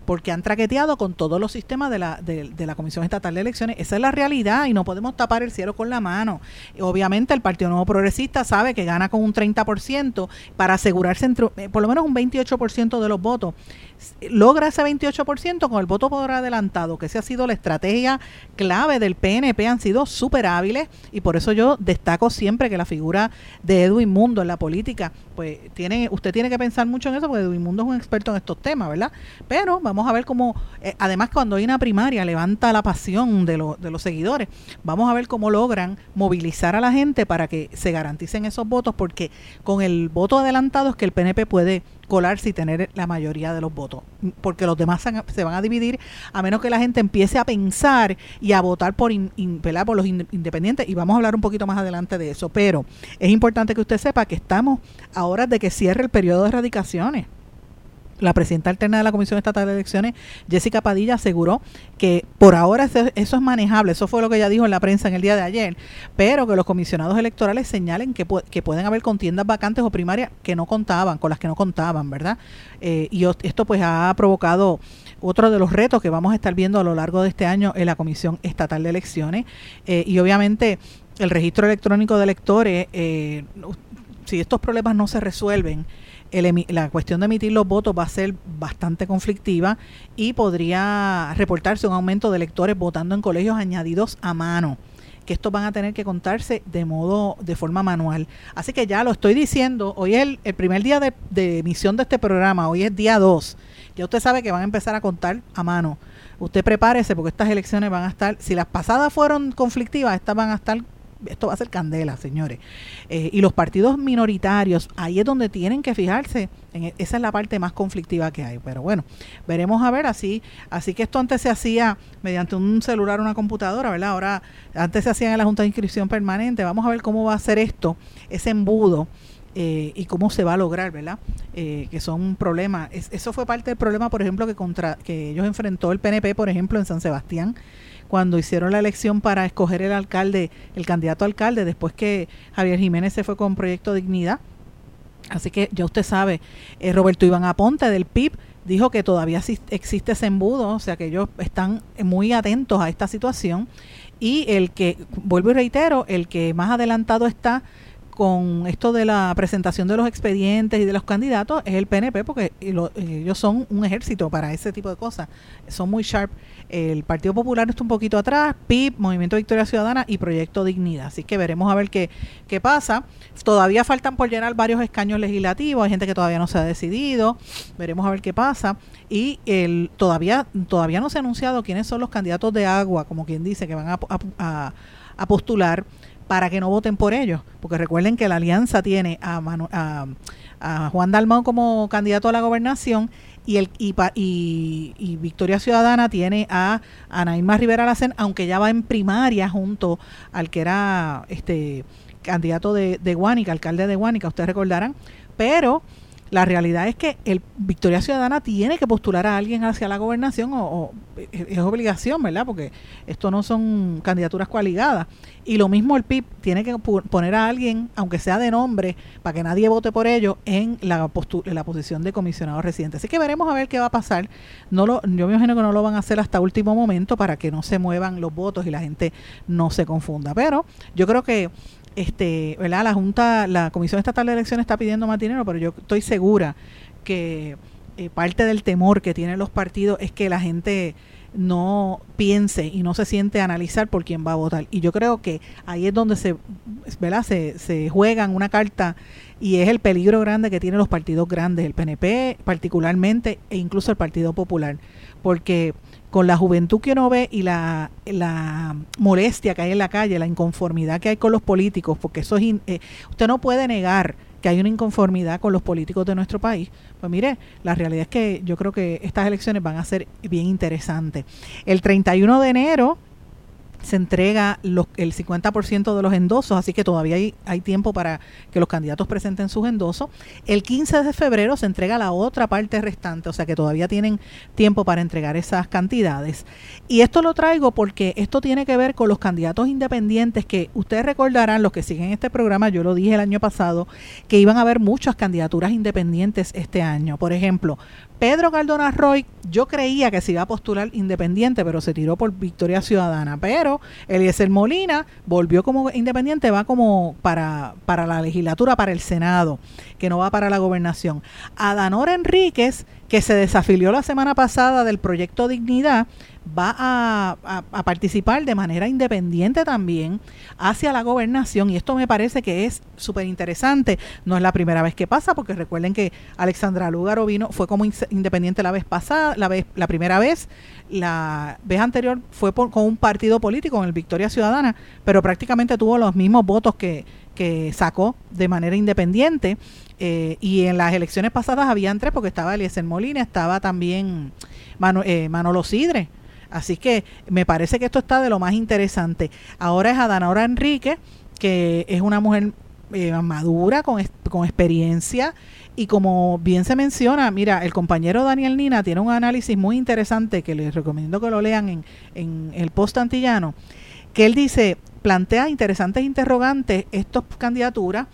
porque han traqueteado con todos los sistemas de la, de, la Comisión Estatal de Elecciones. Esa es la realidad y no podemos tapar el cielo con la mano. Obviamente el Partido Nuevo Progresista sabe que gana con un 30% para asegurarse eh, por lo menos un 28% de los votos. Logra ese 28% con el voto por adelantado, que esa ha sido la estrategia clave del PNP, han sido súper hábiles y por eso yo destaco siempre que la figura de Edwin Mundo en la política, pues tiene, usted tiene que pensar mucho en eso porque Edwin Mundo es un experto en estos temas, ¿verdad? Pero vamos vamos a ver cómo, eh, además cuando hay una primaria levanta la pasión de, de los seguidores, vamos a ver cómo logran movilizar a la gente para que se garanticen esos votos, porque con el voto adelantado es que el PNP puede colarse y tener la mayoría de los votos, porque los demás se van a dividir a menos que la gente empiece a pensar y a votar por, por los independientes y vamos a hablar un poquito más adelante de eso, pero es importante que usted sepa que estamos a horas de que cierre el periodo de erradicaciones la presidenta alterna de la Comisión Estatal de Elecciones, Jessica Padilla, aseguró que por ahora eso, es manejable, eso fue lo que ella dijo en la prensa en el día de ayer, pero que los comisionados electorales señalen que, que pueden haber contiendas vacantes o primarias que no contaban, con las que no contaban, ¿verdad? Eh, y esto pues ha provocado otro de los retos que vamos a estar viendo a lo largo de este año en la Comisión Estatal de Elecciones. Eh, y obviamente el registro electrónico de electores, eh, si estos problemas no se resuelven, la cuestión de emitir los votos va a ser bastante conflictiva y podría reportarse un aumento de electores votando en colegios añadidos a mano que estos van a tener que contarse de modo, de forma manual. Así que ya lo estoy diciendo, hoy es el, primer día de, de, emisión de este programa, hoy es día 2. Ya usted sabe que van a empezar a contar a mano. Usted prepárese porque estas elecciones van a estar, si las pasadas fueron conflictivas, estas van a estar esto va a ser candela, señores. Eh, y los partidos minoritarios, ahí es donde tienen que fijarse. En, e, esa es la parte más conflictiva que hay. Pero bueno, veremos a ver así. Así que esto antes se hacía mediante un celular o una computadora, ¿verdad? Ahora, antes se hacía en la Junta de Inscripción Permanente. Vamos a ver cómo va a ser esto, ese embudo. Eh, y cómo se va a lograr, ¿verdad? Eh, que son un problema. eso fue parte del problema, por ejemplo, que contra que ellos enfrentó el PNP, por ejemplo, en San Sebastián, cuando hicieron la elección para escoger el alcalde, el candidato alcalde, después que Javier Jiménez se fue con Proyecto Dignidad. Así que ya usted sabe, eh, Roberto Iván Aponte del PIB dijo que todavía existe ese embudo, o sea que ellos están muy atentos a esta situación. Y el que, vuelvo y reitero, el que más adelantado está con esto de la presentación de los expedientes y de los candidatos es el PNP, porque ellos son un ejército para ese tipo de cosas. Son muy sharp. El Partido Popular está un poquito atrás, PIB, Movimiento Victoria Ciudadana y Proyecto Dignidad. Así que veremos a ver qué, qué pasa. Todavía faltan por llenar varios escaños legislativos, hay gente que todavía no se ha decidido. Veremos a ver qué pasa. Y el, todavía, todavía no se ha anunciado quiénes son los candidatos de agua, como quien dice, que van a, a postular para que no voten por ellos. Porque recuerden que la alianza tiene a, a, Juan Dalmau como candidato a la gobernación y, el, y, y, Victoria Ciudadana tiene a Anaíma Rivera Lacen, aunque ya va en primaria junto al que era este candidato de, de Guánica, alcalde de Guánica, ustedes recordarán. Pero La realidad es que el Victoria Ciudadana tiene que postular a alguien hacia la gobernación o, es obligación, ¿verdad? Porque esto no son candidaturas coaligadas. Y lo mismo el PIB tiene que poner a alguien, aunque sea de nombre, para que nadie vote por ello, en la, en la posición de comisionado residente. Así que veremos a ver qué va a pasar. No lo, yo me imagino que no lo van a hacer hasta último momento para que no se muevan los votos y la gente no se confunda. Pero yo creo que este, ¿verdad? La Junta, la Comisión Estatal de Elecciones está pidiendo más dinero, pero yo estoy segura que eh, parte del temor que tienen los partidos es que la gente no piense y no se siente a analizar por quién va a votar. Y yo creo que ahí es donde se, ¿verdad? se, se juegan una carta y es el peligro grande que tienen los partidos grandes, el PNP particularmente e incluso el Partido Popular, porque con la juventud que uno ve y la, la molestia que hay en la calle, la inconformidad que hay con los políticos, porque eso es, eh, usted no puede negar que hay una inconformidad con los políticos de nuestro país. Pues mire, la realidad es que yo creo que estas elecciones van a ser bien interesantes. El 31 de enero se entrega los, el 50% de los endosos, así que todavía hay, hay, tiempo para que los candidatos presenten sus endosos. El 15 de febrero se entrega la otra parte restante, o sea que todavía tienen tiempo para entregar esas cantidades. Y esto lo traigo porque esto tiene que ver con los candidatos independientes que ustedes recordarán, los que siguen este programa, yo lo dije el año pasado, que iban a haber muchas candidaturas independientes este año. Por ejemplo, Pedro Cardona Roy, yo creía que se iba a postular independiente, pero se tiró por Victoria Ciudadana. Pero Eliezer Molina volvió como independiente, va como para, para la legislatura, para el Senado, que no va para la gobernación. Adanor Enríquez, que se desafilió la semana pasada del proyecto Dignidad, va a, participar de manera independiente también hacia la gobernación y esto me parece que es súper interesante. No es la primera vez que pasa porque recuerden que Alexandra Lúgaro vino, fue como independiente la vez pasada, la, vez, la primera vez, la vez anterior fue con un partido político, en el Victoria Ciudadana, pero prácticamente tuvo los mismos votos que, que sacó de manera independiente. Eh, y en las elecciones pasadas habían tres, porque estaba Eliezer Molina, estaba también eh, Manolo Sidre. Así que me parece que esto está de lo más interesante. Ahora es Adanora Enrique, que es una mujer eh, madura, con, con experiencia. Y como bien se menciona, mira, el compañero Daniel Nina tiene un análisis muy interesante que les recomiendo que lo lean en, en el post antillano, que él dice, plantea interesantes interrogantes estas candidaturas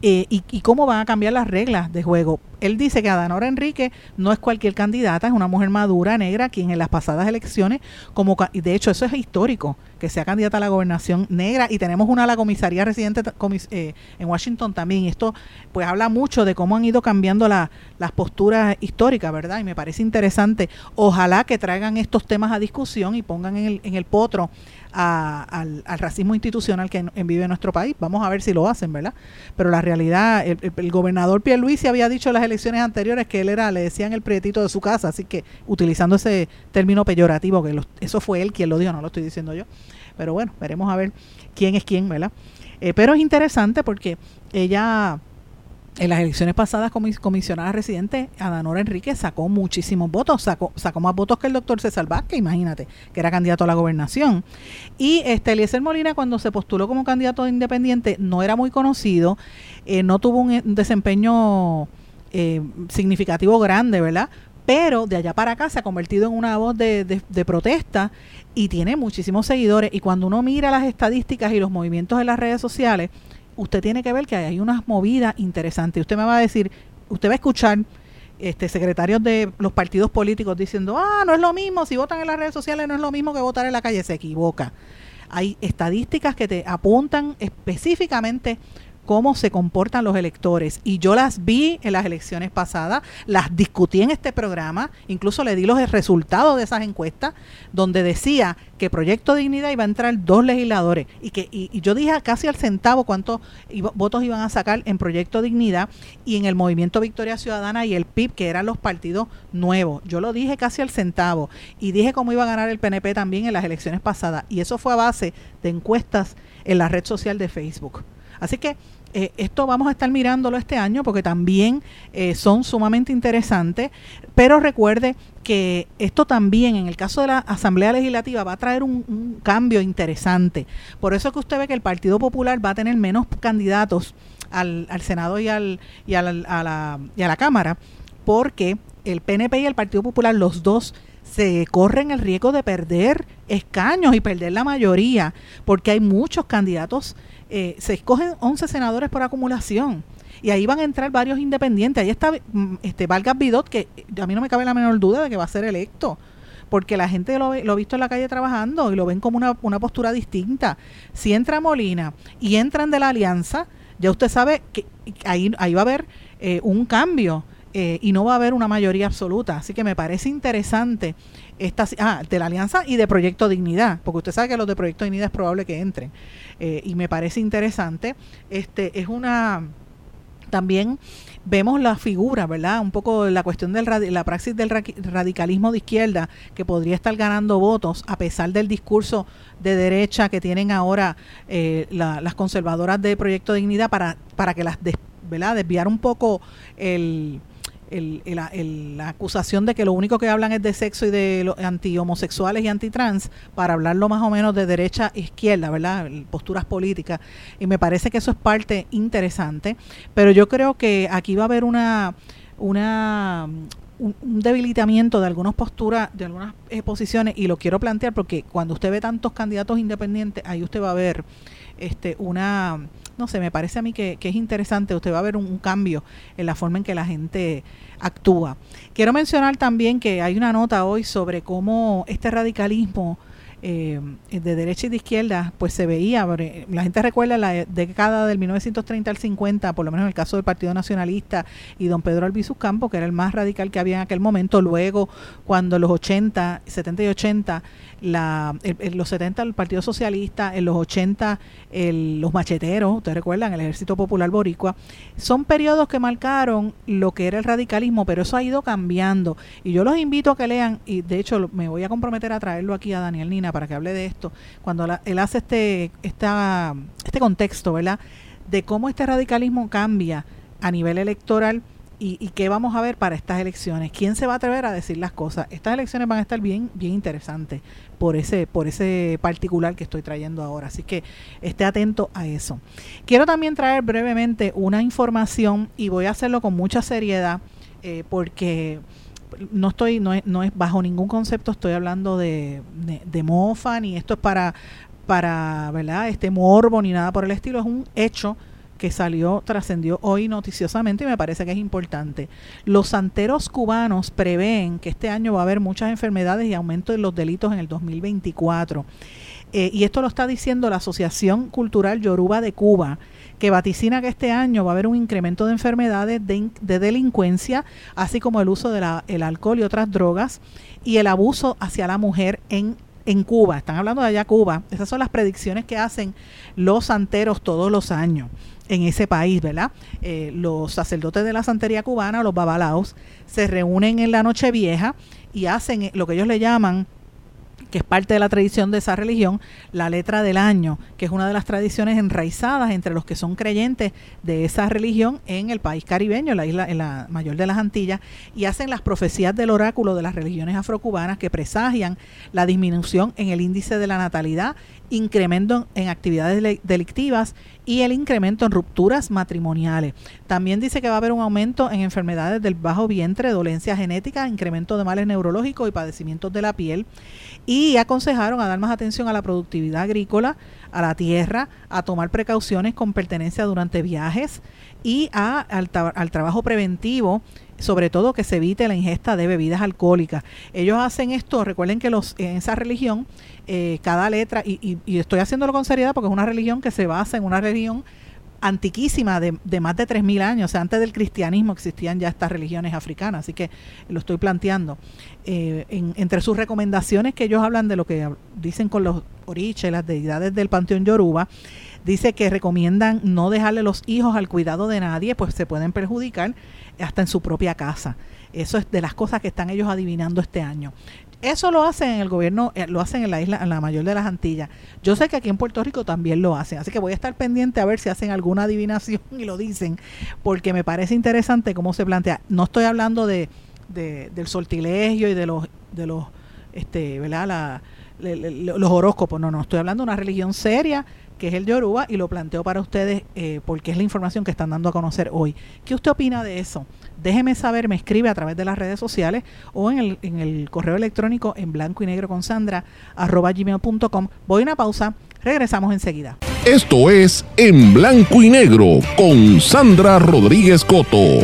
eh, y, cómo van a cambiar las reglas de juego. Él dice que Adanora Enrique no es cualquier candidata, es una mujer madura, negra, quien en las pasadas elecciones, como de hecho eso es histórico, que sea candidata a la gobernación negra, y tenemos una a la comisaría residente eh, en Washington también. Y esto pues habla mucho de cómo han ido cambiando las posturas históricas, ¿verdad? Y me parece interesante. Ojalá que traigan estos temas a discusión y pongan en el, en el potro al, racismo institucional que en, vive nuestro país. Vamos a ver si lo hacen, ¿verdad? Pero la realidad, el, el, gobernador Pierluisi había dicho en las elecciones anteriores que él era, le decían el prietito de su casa, así que utilizando ese término peyorativo, que eso fue él quien lo dijo, no lo estoy diciendo yo. Pero bueno, veremos a ver quién es quién, ¿verdad? Eh, pero es interesante porque ella en las elecciones pasadas comisionada residente, Adanora Enrique sacó muchísimos votos, sacó, sacó más votos que el doctor César Vázquez, imagínate, que era candidato a la gobernación. Y este Eliezer Molina, cuando se postuló como candidato independiente, no era muy conocido, eh, no tuvo un, desempeño eh, significativo grande, ¿verdad? Pero de allá para acá se ha convertido en una voz de, de protesta y tiene muchísimos seguidores. Y cuando uno mira las estadísticas y los movimientos en las redes sociales, usted tiene que ver que hay unas movidas interesantes. Usted me va a decir, usted va a escuchar este secretarios de los partidos políticos diciendo, ah, no es lo mismo, si votan en las redes sociales no es lo mismo que votar en la calle, se equivoca. Hay estadísticas que te apuntan específicamente cómo se comportan los electores. Y yo las vi en las elecciones pasadas, las discutí en este programa, incluso le di los resultados de esas encuestas, donde decía que Proyecto Dignidad iba a entrar dos legisladores y que y, yo dije casi al centavo cuántos votos iban a sacar en Proyecto Dignidad y en el Movimiento Victoria Ciudadana y el PIB, que eran los partidos nuevos. Yo lo dije casi al centavo y dije cómo iba a ganar el PNP también en las elecciones pasadas. Y eso fue a base de encuestas en la red social de Facebook. Así que eh, esto vamos a estar mirándolo este año porque también eh, son sumamente interesantes, pero recuerde que esto también en el caso de la Asamblea Legislativa va a traer un, cambio interesante. Por eso es que usted ve que el Partido Popular va a tener menos candidatos al, al Senado y, al, y, a la, y a la Cámara, porque el PNP y el Partido Popular, los dos, se corren el riesgo de perder escaños y perder la mayoría, porque hay muchos candidatos, eh, se escogen 11 senadores por acumulación. Y ahí van a entrar varios independientes. Ahí está mm, este Vargas Bidot, que a mí no me cabe la menor duda de que va a ser electo porque la gente lo, lo ha visto en la calle trabajando y lo ven como una, una postura distinta. Si entra Molina y entran de la alianza, ya usted sabe que ahí, ahí va a haber eh, un cambio eh, y no va a haber una mayoría absoluta. Así que me parece interesante esta, ah, de la alianza y de Proyecto Dignidad, porque usted sabe que los de Proyecto Dignidad es probable que entren. Eh, y me parece interesante. Este es una también vemos la figura, ¿verdad? Un poco la cuestión de la praxis del radicalismo de izquierda que podría estar ganando votos a pesar del discurso de derecha que tienen ahora eh, las conservadoras de Proyecto Dignidad para, para que las, ¿verdad? Desviar un poco el, el, la acusación de que lo único que hablan es de sexo y de anti-homosexuales y anti-trans para hablarlo más o menos de derecha e izquierda, ¿verdad? Posturas políticas. Y me parece que eso es parte interesante. Pero yo creo que aquí va a haber una, una un, debilitamiento de algunas posturas, de algunas eh, posiciones, y lo quiero plantear porque cuando usted ve tantos candidatos independientes, ahí usted va a ver este, una, no sé, me parece a mí que, es interesante, usted va a ver un, cambio en la forma en que la gente actúa. Quiero mencionar también que hay una nota hoy sobre cómo este radicalismo eh, de derecha y de izquierda, pues se veía, la gente recuerda la década del 1930 al 50, por lo menos en el caso del Partido Nacionalista y don Pedro Albizu Campo, que era el más radical que había en aquel momento, luego cuando los 80, 70 y 80 la, en los 70 el Partido Socialista, en los 80 los macheteros, ustedes recuerdan, el Ejército Popular Boricua, son periodos que marcaron lo que era el radicalismo, pero eso ha ido cambiando. Y yo los invito a que lean, y de hecho me voy a comprometer a traerlo aquí a Daniel Nina para que hable de esto, cuando él hace este, este contexto, ¿verdad? De cómo este radicalismo cambia a nivel electoral y, qué vamos a ver para estas elecciones. ¿Quién se va a atrever a decir las cosas? Estas elecciones van a estar bien, bien interesantes por ese, por ese particular que estoy trayendo ahora. Así que esté atento a eso. Quiero también traer brevemente una información y voy a hacerlo con mucha seriedad eh, porque no estoy, no es, no es bajo ningún concepto, estoy hablando de, de, mofa, ni esto es para, para, ¿verdad? Este morbo, ni nada por el estilo, es un hecho que salió, trascendió hoy noticiosamente y me parece que es importante. Los santeros cubanos prevén que este año va a haber muchas enfermedades y aumento de los delitos en el 2024. Eh, y esto lo está diciendo la Asociación Cultural Yoruba de Cuba, que vaticina que este año va a haber un incremento de enfermedades de, delincuencia, así como el uso del alcohol y otras drogas, y el abuso hacia la mujer en en Cuba, están hablando de allá Cuba, esas son las predicciones que hacen los santeros todos los años en ese país, ¿verdad? Eh, los sacerdotes de la santería cubana, los babalaos, se reúnen en la noche vieja y hacen lo que ellos le llaman que es parte de la tradición de esa religión, la letra del año, que es una de las tradiciones enraizadas entre los que son creyentes de esa religión en el país caribeño, la isla la mayor de las Antillas, y hacen las profecías del oráculo de las religiones afrocubanas que presagian la disminución en el índice de la natalidad, incremento en actividades delictivas y el incremento en rupturas matrimoniales. También dice que va a haber un aumento en enfermedades del bajo vientre, dolencias genéticas, incremento de males neurológicos y padecimientos de la piel y aconsejaron a dar más atención a la productividad agrícola, a la tierra, a tomar precauciones con pertenencia durante viajes y a, al, trabajo preventivo sobre todo que se evite la ingesta de bebidas alcohólicas. Ellos hacen esto, recuerden que los en esa religión, eh, cada letra, y, y, estoy haciéndolo con seriedad porque es una religión que se basa en una religión antiquísima de, más de 3.000 años, o sea, antes del cristianismo existían ya estas religiones africanas, así que lo estoy planteando. Eh, entre sus recomendaciones que ellos hablan de lo que dicen con los oriches, las deidades del panteón yoruba, dice que recomiendan no dejarle los hijos al cuidado de nadie, pues se pueden perjudicar hasta en su propia casa. Eso es de las cosas que están ellos adivinando este año. Eso lo hacen en el gobierno, eh, lo hacen en la isla, en la mayor de las Antillas. Yo sé que aquí en Puerto Rico también lo hacen, así que voy a estar pendiente a ver si hacen alguna adivinación (laughs) y lo dicen, porque me parece interesante cómo se plantea. No estoy hablando de, del sortilegio y de los, de los, este, ¿verdad? los horóscopos, no, no, estoy hablando de una religión seria que es el Yoruba, y lo planteo para ustedes eh, porque es la información que están dando a conocer hoy. ¿Qué usted opina de eso? Déjeme saber, me escribe a través de las redes sociales o en el, en el correo electrónico en blanco y negro con Sandra, arroba gmail.com. Voy a una pausa, regresamos enseguida.
Esto es En Blanco y Negro con Sandra Rodríguez Coto.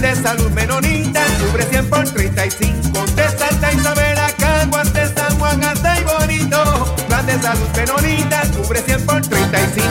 de salud menonita, cubre 100 por 35. De Santa Isabel a Caguas, de San Juan hasta y bonito. Salud menonita, cubre 100 por 35.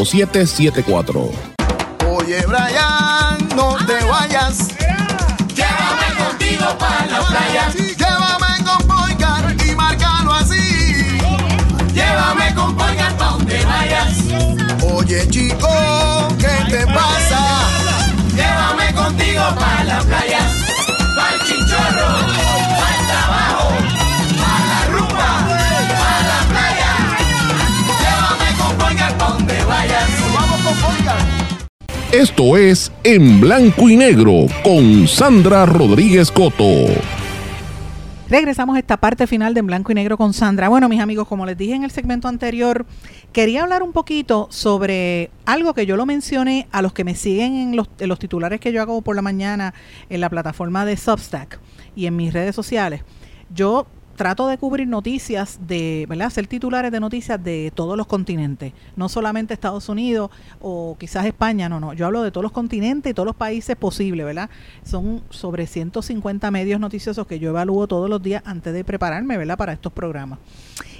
5774.
Oye, Brian, no te vayas.
Llévame contigo para la playa.
Llévame con Poicar y márcalo así.
Llévame con Poicar pa' donde vayas.
Oye, chico, ¿qué te pasa?
Llévame contigo para la playa.
Esto es En Blanco y Negro con Sandra Rodríguez Coto.
Regresamos a esta parte final de En Blanco y Negro con Sandra. Bueno, mis amigos, como les dije en el segmento anterior, quería hablar un poquito sobre algo que yo lo mencioné a los que me siguen en los, en los titulares que yo hago por la mañana en la plataforma de Substack y en mis redes sociales. Yo trato de cubrir noticias de, ¿verdad? Hacer titulares de noticias de todos los continentes, no solamente Estados Unidos o quizás España, no, no, yo hablo de todos los continentes y todos los países posibles, ¿verdad? Son sobre 150 medios noticiosos que yo evalúo todos los días antes de prepararme, ¿verdad? Para estos programas.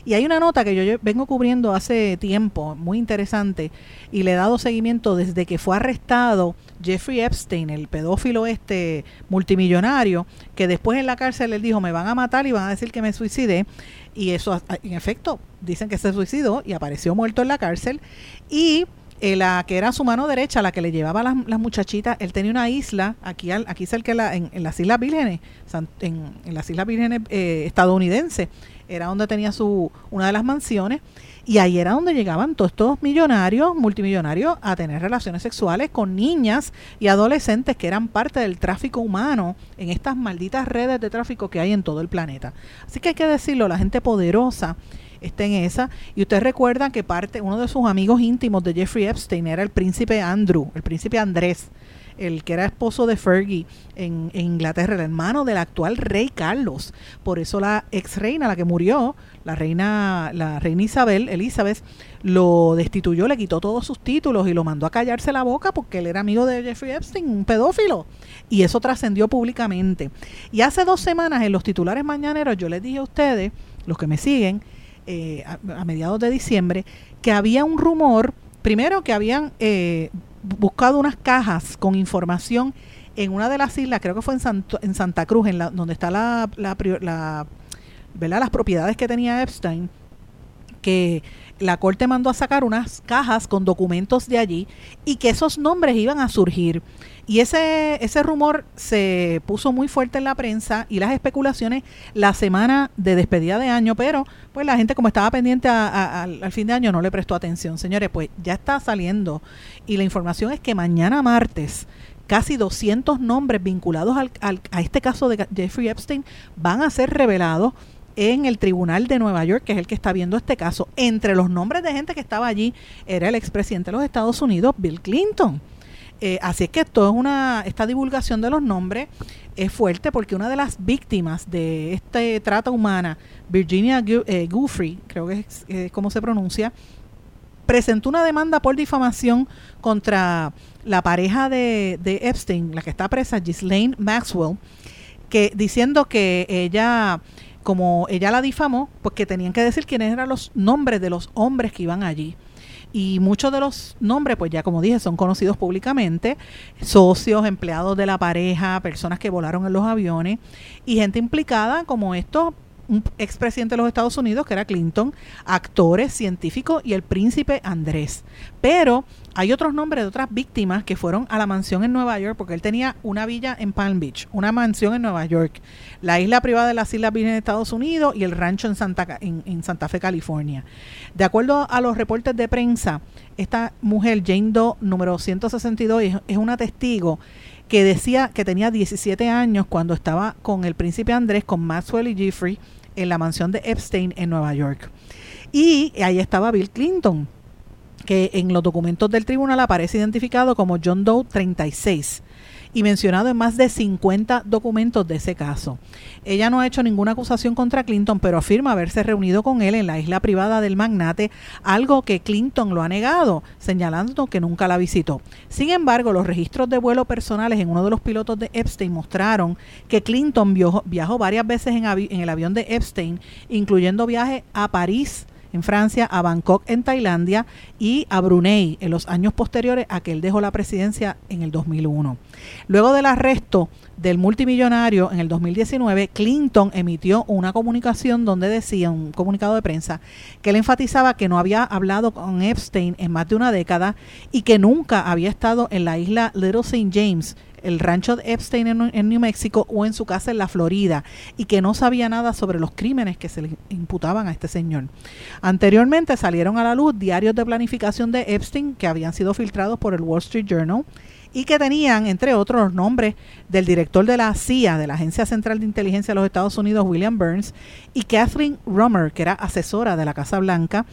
Y hay una nota que yo vengo cubriendo hace tiempo, muy interesante, y le he dado seguimiento desde que fue arrestado Jeffrey Epstein, el pedófilo este multimillonario, que después en la cárcel él dijo, me van a matar y van a decir que me suicidé. Y eso, en efecto, dicen que se suicidó y apareció muerto en la cárcel. Y eh, la que era su mano derecha, la que le llevaba las, las muchachitas, él tenía una isla aquí aquí cerca de la, en, en las Islas Vírgenes, en, en las Islas Vírgenes eh, estadounidenses, era donde tenía su una de las mansiones y ahí era donde llegaban todos estos millonarios, multimillonarios a tener relaciones sexuales con niñas y adolescentes que eran parte del tráfico humano en estas malditas redes de tráfico que hay en todo el planeta. Así que hay que decirlo, la gente poderosa está en esa. Y usted recuerda que parte, uno de sus amigos íntimos de Jeffrey Epstein era el príncipe Andrew, el príncipe Andrés, el que era esposo de Fergie en, Inglaterra, el hermano del actual rey Carlos. Por eso la ex reina, la que murió, la reina, la reina Isabel, Elizabeth, lo destituyó, le quitó todos sus títulos y lo mandó a callarse la boca porque él era amigo de Jeffrey Epstein, un pedófilo. Y eso trascendió públicamente. Y hace dos semanas en los titulares mañaneros yo les dije a ustedes, los que me siguen, eh, a, a mediados de diciembre, que había un rumor, primero que habían eh, buscado unas cajas con información en una de las islas, creo que fue en, en Santa Cruz, en la, donde está la, la, la- las propiedades que tenía Epstein, que la corte mandó a sacar unas cajas con documentos de allí y que esos nombres iban a surgir. Y ese, ese rumor se puso muy fuerte en la prensa y las especulaciones la semana de despedida de año, pero pues la gente como estaba pendiente a- al fin de año no le prestó atención. Señores, pues ya está saliendo y la información es que mañana martes casi 200 nombres vinculados al- al- a este caso de Jeffrey Epstein van a ser revelados en el Tribunal de Nueva York, que es el que está viendo este caso. Entre los nombres de gente que estaba allí era el expresidente de los Estados Unidos, Bill Clinton. Eh, así es que esto es una, esta divulgación de los nombres es fuerte porque una de las víctimas de este trata humana, Virginia eh, Giuffre, creo que es como se pronuncia, presentó una demanda por difamación contra la pareja de, de Epstein, la que está presa, Ghislaine Maxwell, que diciendo que ella como ella la difamó, pues que tenían que decir quiénes eran los nombres de los hombres que iban allí y muchos de los nombres, pues ya como dije, son conocidos públicamente, socios, empleados de la pareja, personas que volaron en los aviones y gente implicada como estos un expresidente de los Estados Unidos, que era Clinton, actores, científicos y el príncipe Andrés. Pero hay otros nombres de otras víctimas que fueron a la mansión en Nueva York, porque él tenía una villa en Palm Beach, una mansión en Nueva York, la isla privada de las Islas Vírgenes de Estados Unidos y el rancho en Santa, en, Santa Fe, California. De acuerdo a los reportes de prensa, esta mujer, Jane Doe, número 162, es una testigo que decía que tenía 17 años cuando estaba con el príncipe Andrés, con Maxwell y Jeffrey, en la mansión de Epstein en Nueva York. Y ahí estaba Bill Clinton, que en los documentos del tribunal aparece identificado como John Doe 36 y mencionado en más de 50 documentos de ese caso. Ella no ha hecho ninguna acusación contra Clinton, pero afirma haberse reunido con él en la isla privada del magnate, algo que Clinton lo ha negado, señalando que nunca la visitó. Sin embargo, los registros de vuelo personales en uno de los pilotos de Epstein mostraron que Clinton viajó, varias veces en, en el avión de Epstein, incluyendo viajes a París, en Francia, a Bangkok en Tailandia y a Brunei en los años posteriores a que él dejó la presidencia en el 2001. Luego del arresto del multimillonario en el 2019, Clinton emitió una comunicación donde decía, un comunicado de prensa, que él enfatizaba que no había hablado con Epstein en más de una década y que nunca había estado en la isla Little St. James el rancho de Epstein en, New Mexico o en su casa en la Florida y que no sabía nada sobre los crímenes que se le imputaban a este señor. Anteriormente salieron a la luz diarios de planificación de Epstein que habían sido filtrados por el Wall Street Journal y que tenían, entre otros, los nombres del director de la CIA, de la Agencia Central de Inteligencia de los Estados Unidos, William Burns, y Kathleen Rummer, que era asesora de la Casa Blanca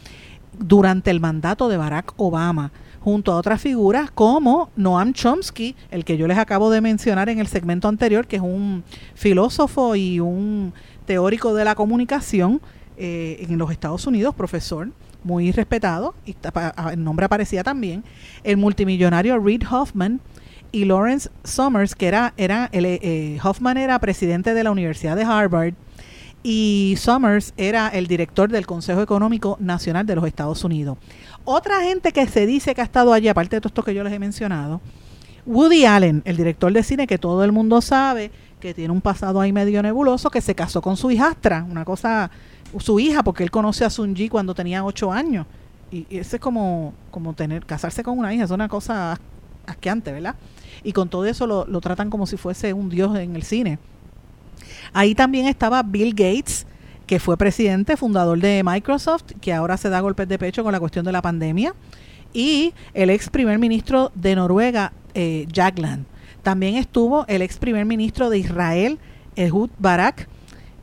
durante el mandato de Barack Obama junto a otras figuras como Noam Chomsky, el que yo les acabo de mencionar en el segmento anterior, que es un filósofo y un teórico de la comunicación eh, en los Estados Unidos, profesor muy respetado, y el nombre aparecía también, el multimillonario Reid Hoffman y Lawrence Summers, que era, era el, eh, Hoffman era presidente de la Universidad de Harvard, y Summers era el director del Consejo Económico Nacional de los Estados Unidos. Otra gente que se dice que ha estado allí, aparte de todo esto que yo les he mencionado, Woody Allen, el director de cine que todo el mundo sabe que tiene un pasado ahí medio nebuloso, que se casó con su hijastra, una cosa, su hija, porque él conoce a Sun Ji cuando tenía ocho años. Y, ese es como, como tener, casarse con una hija, es una cosa asqueante, ¿verdad? Y con todo eso lo, lo tratan como si fuese un dios en el cine. Ahí también estaba Bill Gates, que fue presidente, fundador de Microsoft, que ahora se da golpes de pecho con la cuestión de la pandemia, y el ex primer ministro de Noruega, eh, Jagland. También estuvo el ex primer ministro de Israel, Ehud Barak,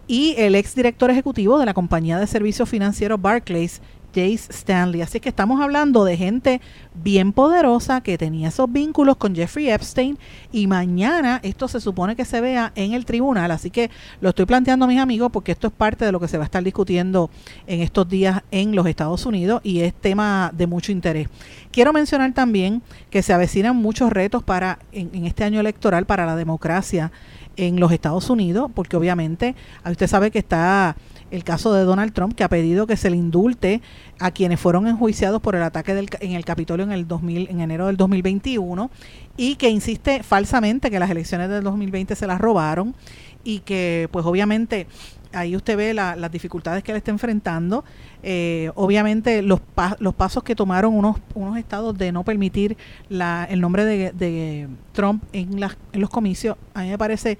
y el ex director ejecutivo de la compañía de servicios financieros Barclays, Jace Stanley. Así que estamos hablando de gente bien poderosa que tenía esos vínculos con Jeffrey Epstein y mañana esto se supone que se vea en el tribunal. Así que lo estoy planteando a mis amigos porque esto es parte de lo que se va a estar discutiendo en estos días en los Estados Unidos y es tema de mucho interés. Quiero mencionar también que se avecinan muchos retos para en, este año electoral para la democracia en los Estados Unidos, porque obviamente usted sabe que está el caso de Donald Trump, que ha pedido que se le indulte a quienes fueron enjuiciados por el ataque del, en el Capitolio en el 2000, en enero del 2021 y que insiste falsamente que las elecciones del 2020 se las robaron y que pues obviamente ahí usted ve las dificultades que él está enfrentando. Eh, obviamente los, los pasos que tomaron unos, unos estados de no permitir la, el nombre de, de Trump en, las, en los comicios, a mí me parece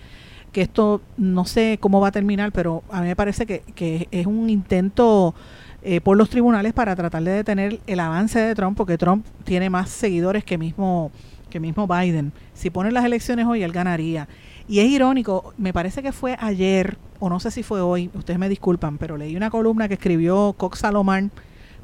que esto no sé cómo va a terminar, pero a mí me parece que, es un intento eh, por los tribunales para tratar de detener el avance de Trump, porque Trump tiene más seguidores que mismo, que mismo Biden. Si ponen las elecciones hoy, él ganaría. Y es irónico, me parece que fue ayer, o no sé si fue hoy, ustedes me disculpan, pero leí una columna que escribió Cox Salomán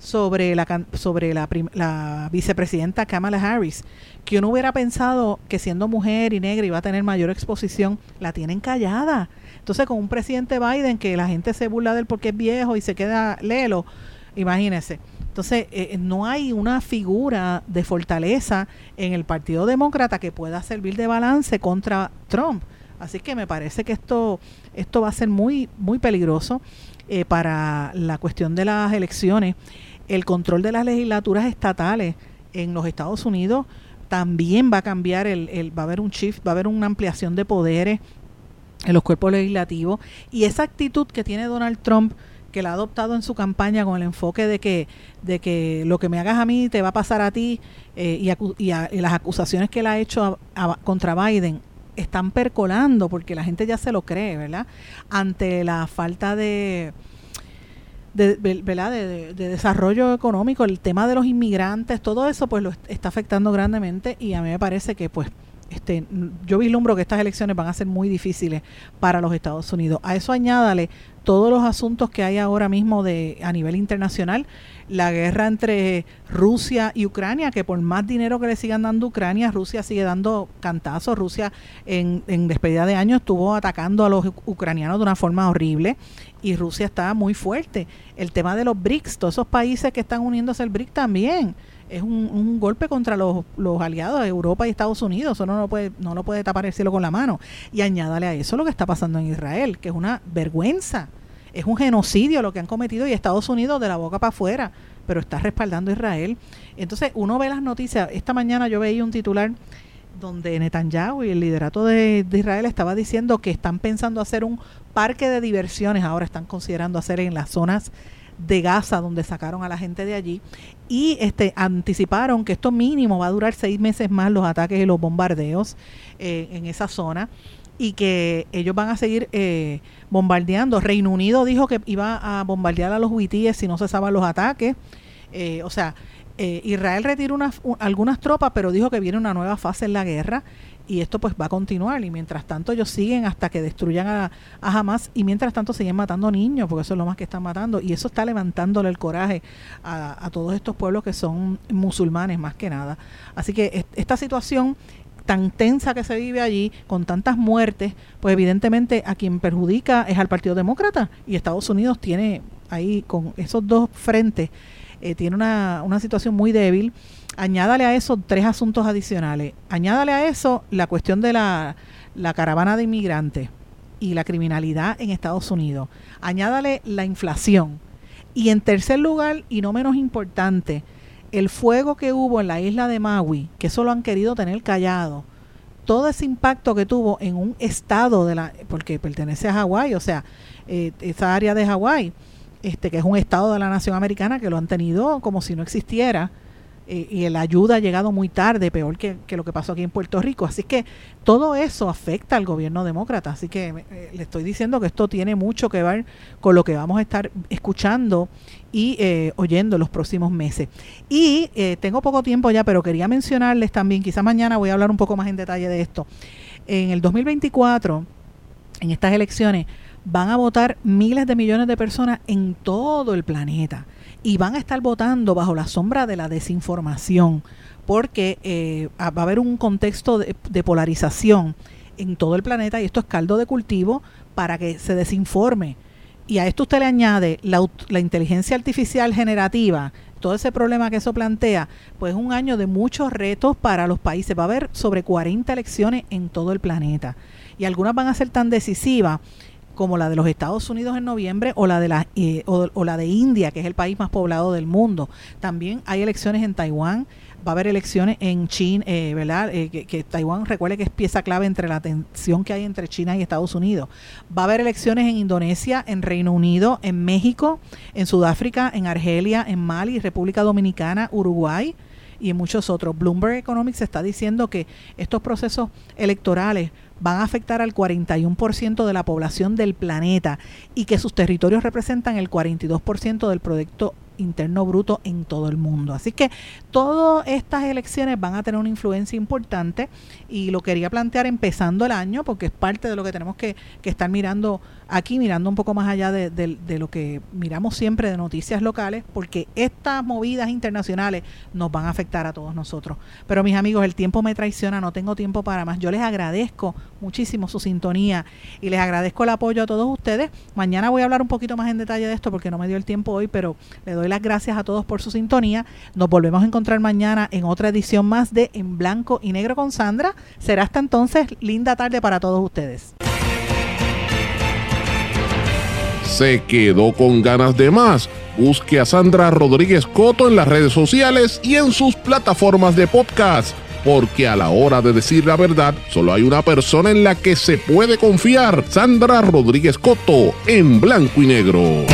sobre la sobre la, vicepresidenta Kamala Harris, que uno hubiera pensado que siendo mujer y negra iba a tener mayor exposición, la tienen callada. Entonces, con un presidente Biden que la gente se burla de él porque es viejo y se queda lelo, imagínense. Entonces, eh, no hay una figura de fortaleza en el Partido Demócrata que pueda servir de balance contra Trump. Así que me parece que esto, esto va a ser muy, muy peligroso eh, para la cuestión de las elecciones. El control de las legislaturas estatales en los Estados Unidos también va a cambiar, el, va a haber un shift, va a haber una ampliación de poderes en los cuerpos legislativos y esa actitud que tiene Donald Trump que la ha adoptado en su campaña con el enfoque de que de que lo que me hagas a mí te va a pasar a ti eh, y, y, y, las acusaciones que él ha hecho a, a, contra Biden están percolando porque la gente ya se lo cree, ¿verdad? Ante la falta de, de, ¿verdad? De, de, desarrollo económico, el tema de los inmigrantes, todo eso pues lo está afectando grandemente y a mí me parece que pues este, yo vislumbro que estas elecciones van a ser muy difíciles para los Estados Unidos. A eso añádale todos los asuntos que hay ahora mismo de a nivel internacional, la guerra entre Rusia y Ucrania, que por más dinero que le sigan dando Ucrania, Rusia sigue dando cantazos. Rusia en, en despedida de año estuvo atacando a los ucranianos de una forma horrible y Rusia está muy fuerte. El tema de los BRICS, todos esos países que están uniéndose al BRICS también es un, un, golpe contra los, los aliados de Europa y Estados Unidos. Eso no lo, puede, no lo puede tapar el cielo con la mano. Y añádale a eso lo que está pasando en Israel, que es una vergüenza. Es un genocidio lo que han cometido y Estados Unidos de la boca para afuera, pero está respaldando a Israel. Entonces uno ve las noticias. Esta mañana yo veía un titular donde Netanyahu y el liderato de, Israel estaba diciendo que están pensando hacer un parque de diversiones, ahora están considerando hacer en las zonas de Gaza, donde sacaron a la gente de allí, y este, anticiparon que esto mínimo va a durar seis meses más los ataques y los bombardeos eh, en esa zona y que ellos van a seguir eh, bombardeando. Reino Unido dijo que iba a bombardear a los huitíes si no cesaban los ataques. Eh, o sea, eh, Israel retiró unas, algunas tropas, pero dijo que viene una nueva fase en la guerra y esto pues va a continuar y mientras tanto ellos siguen hasta que destruyan a, a Hamas y mientras tanto siguen matando niños porque eso es lo más que están matando y eso está levantándole el coraje a, a todos estos pueblos que son musulmanes más que nada. Así que esta situación tan tensa que se vive allí, con tantas muertes, pues evidentemente a quien perjudica es al Partido Demócrata y Estados Unidos tiene ahí con esos dos frentes, eh, tiene una, una situación muy débil añádale a eso tres asuntos adicionales. Añádale a eso la cuestión de la, la caravana de inmigrantes y la criminalidad en Estados Unidos. Añádale la inflación. Y en tercer lugar, y no menos importante, el fuego que hubo en la isla de Maui, que eso lo han querido tener callado. Todo ese impacto que tuvo en un estado de la, porque pertenece a Hawái, o sea, eh, esa área de Hawái, este, que es un estado de la nación americana que lo han tenido como si no existiera eh, y la ayuda ha llegado muy tarde, peor que, que, lo que pasó aquí en Puerto Rico. Así que todo eso afecta al gobierno demócrata. Así que eh, le estoy diciendo que esto tiene mucho que ver con lo que vamos a estar escuchando y eh, oyendo los próximos meses. Y eh, tengo poco tiempo ya, pero quería mencionarles también, quizás mañana voy a hablar un poco más en detalle de esto. En el 2024, en estas elecciones, van a votar miles de millones de personas en todo el planeta y van a estar votando bajo la sombra de la desinformación, porque eh, va a haber un contexto de, polarización en todo el planeta y esto es caldo de cultivo para que se desinforme. Y a esto usted le añade la, inteligencia artificial generativa, todo ese problema que eso plantea, pues es un año de muchos retos para los países. Va a haber sobre 40 elecciones en todo el planeta y algunas van a ser tan decisivas como la de los Estados Unidos en noviembre o la de la eh, o, la de India, que es el país más poblado del mundo. También hay elecciones en Taiwán, va a haber elecciones en China, eh, ¿verdad? Eh, que, que, Taiwán recuerde que es pieza clave entre la tensión que hay entre China y Estados Unidos. Va a haber elecciones en Indonesia, en Reino Unido, en México, en Sudáfrica, en Argelia, en Mali, República Dominicana, Uruguay y en muchos otros. Bloomberg Economics está diciendo que estos procesos electorales van a afectar al 41% de la población del planeta y que sus territorios representan el 42% del Producto Interno Bruto en todo el mundo. Así que todas estas elecciones van a tener una influencia importante y lo quería plantear empezando el año porque es parte de lo que tenemos que, que estar mirando aquí, mirando un poco más allá de, de, lo que miramos siempre de noticias locales, porque estas movidas internacionales nos van a afectar a todos nosotros. Pero mis amigos, el tiempo me traiciona, no tengo tiempo para más. Yo les agradezco muchísimo su sintonía y les agradezco el apoyo a todos ustedes. Mañana voy a hablar un poquito más en detalle de esto porque no me dio el tiempo hoy, pero le doy las gracias a todos por su sintonía. Nos volvemos a encontrar mañana en otra edición más de En Blanco y Negro con Sandra. Será hasta entonces linda tarde para todos ustedes.
¿Se quedó con ganas de más? Busque a Sandra Rodríguez Coto en las redes sociales y en sus plataformas de podcast, porque a la hora de decir la verdad, solo hay una persona en la que se puede confiar, Sandra Rodríguez Coto, en blanco y negro.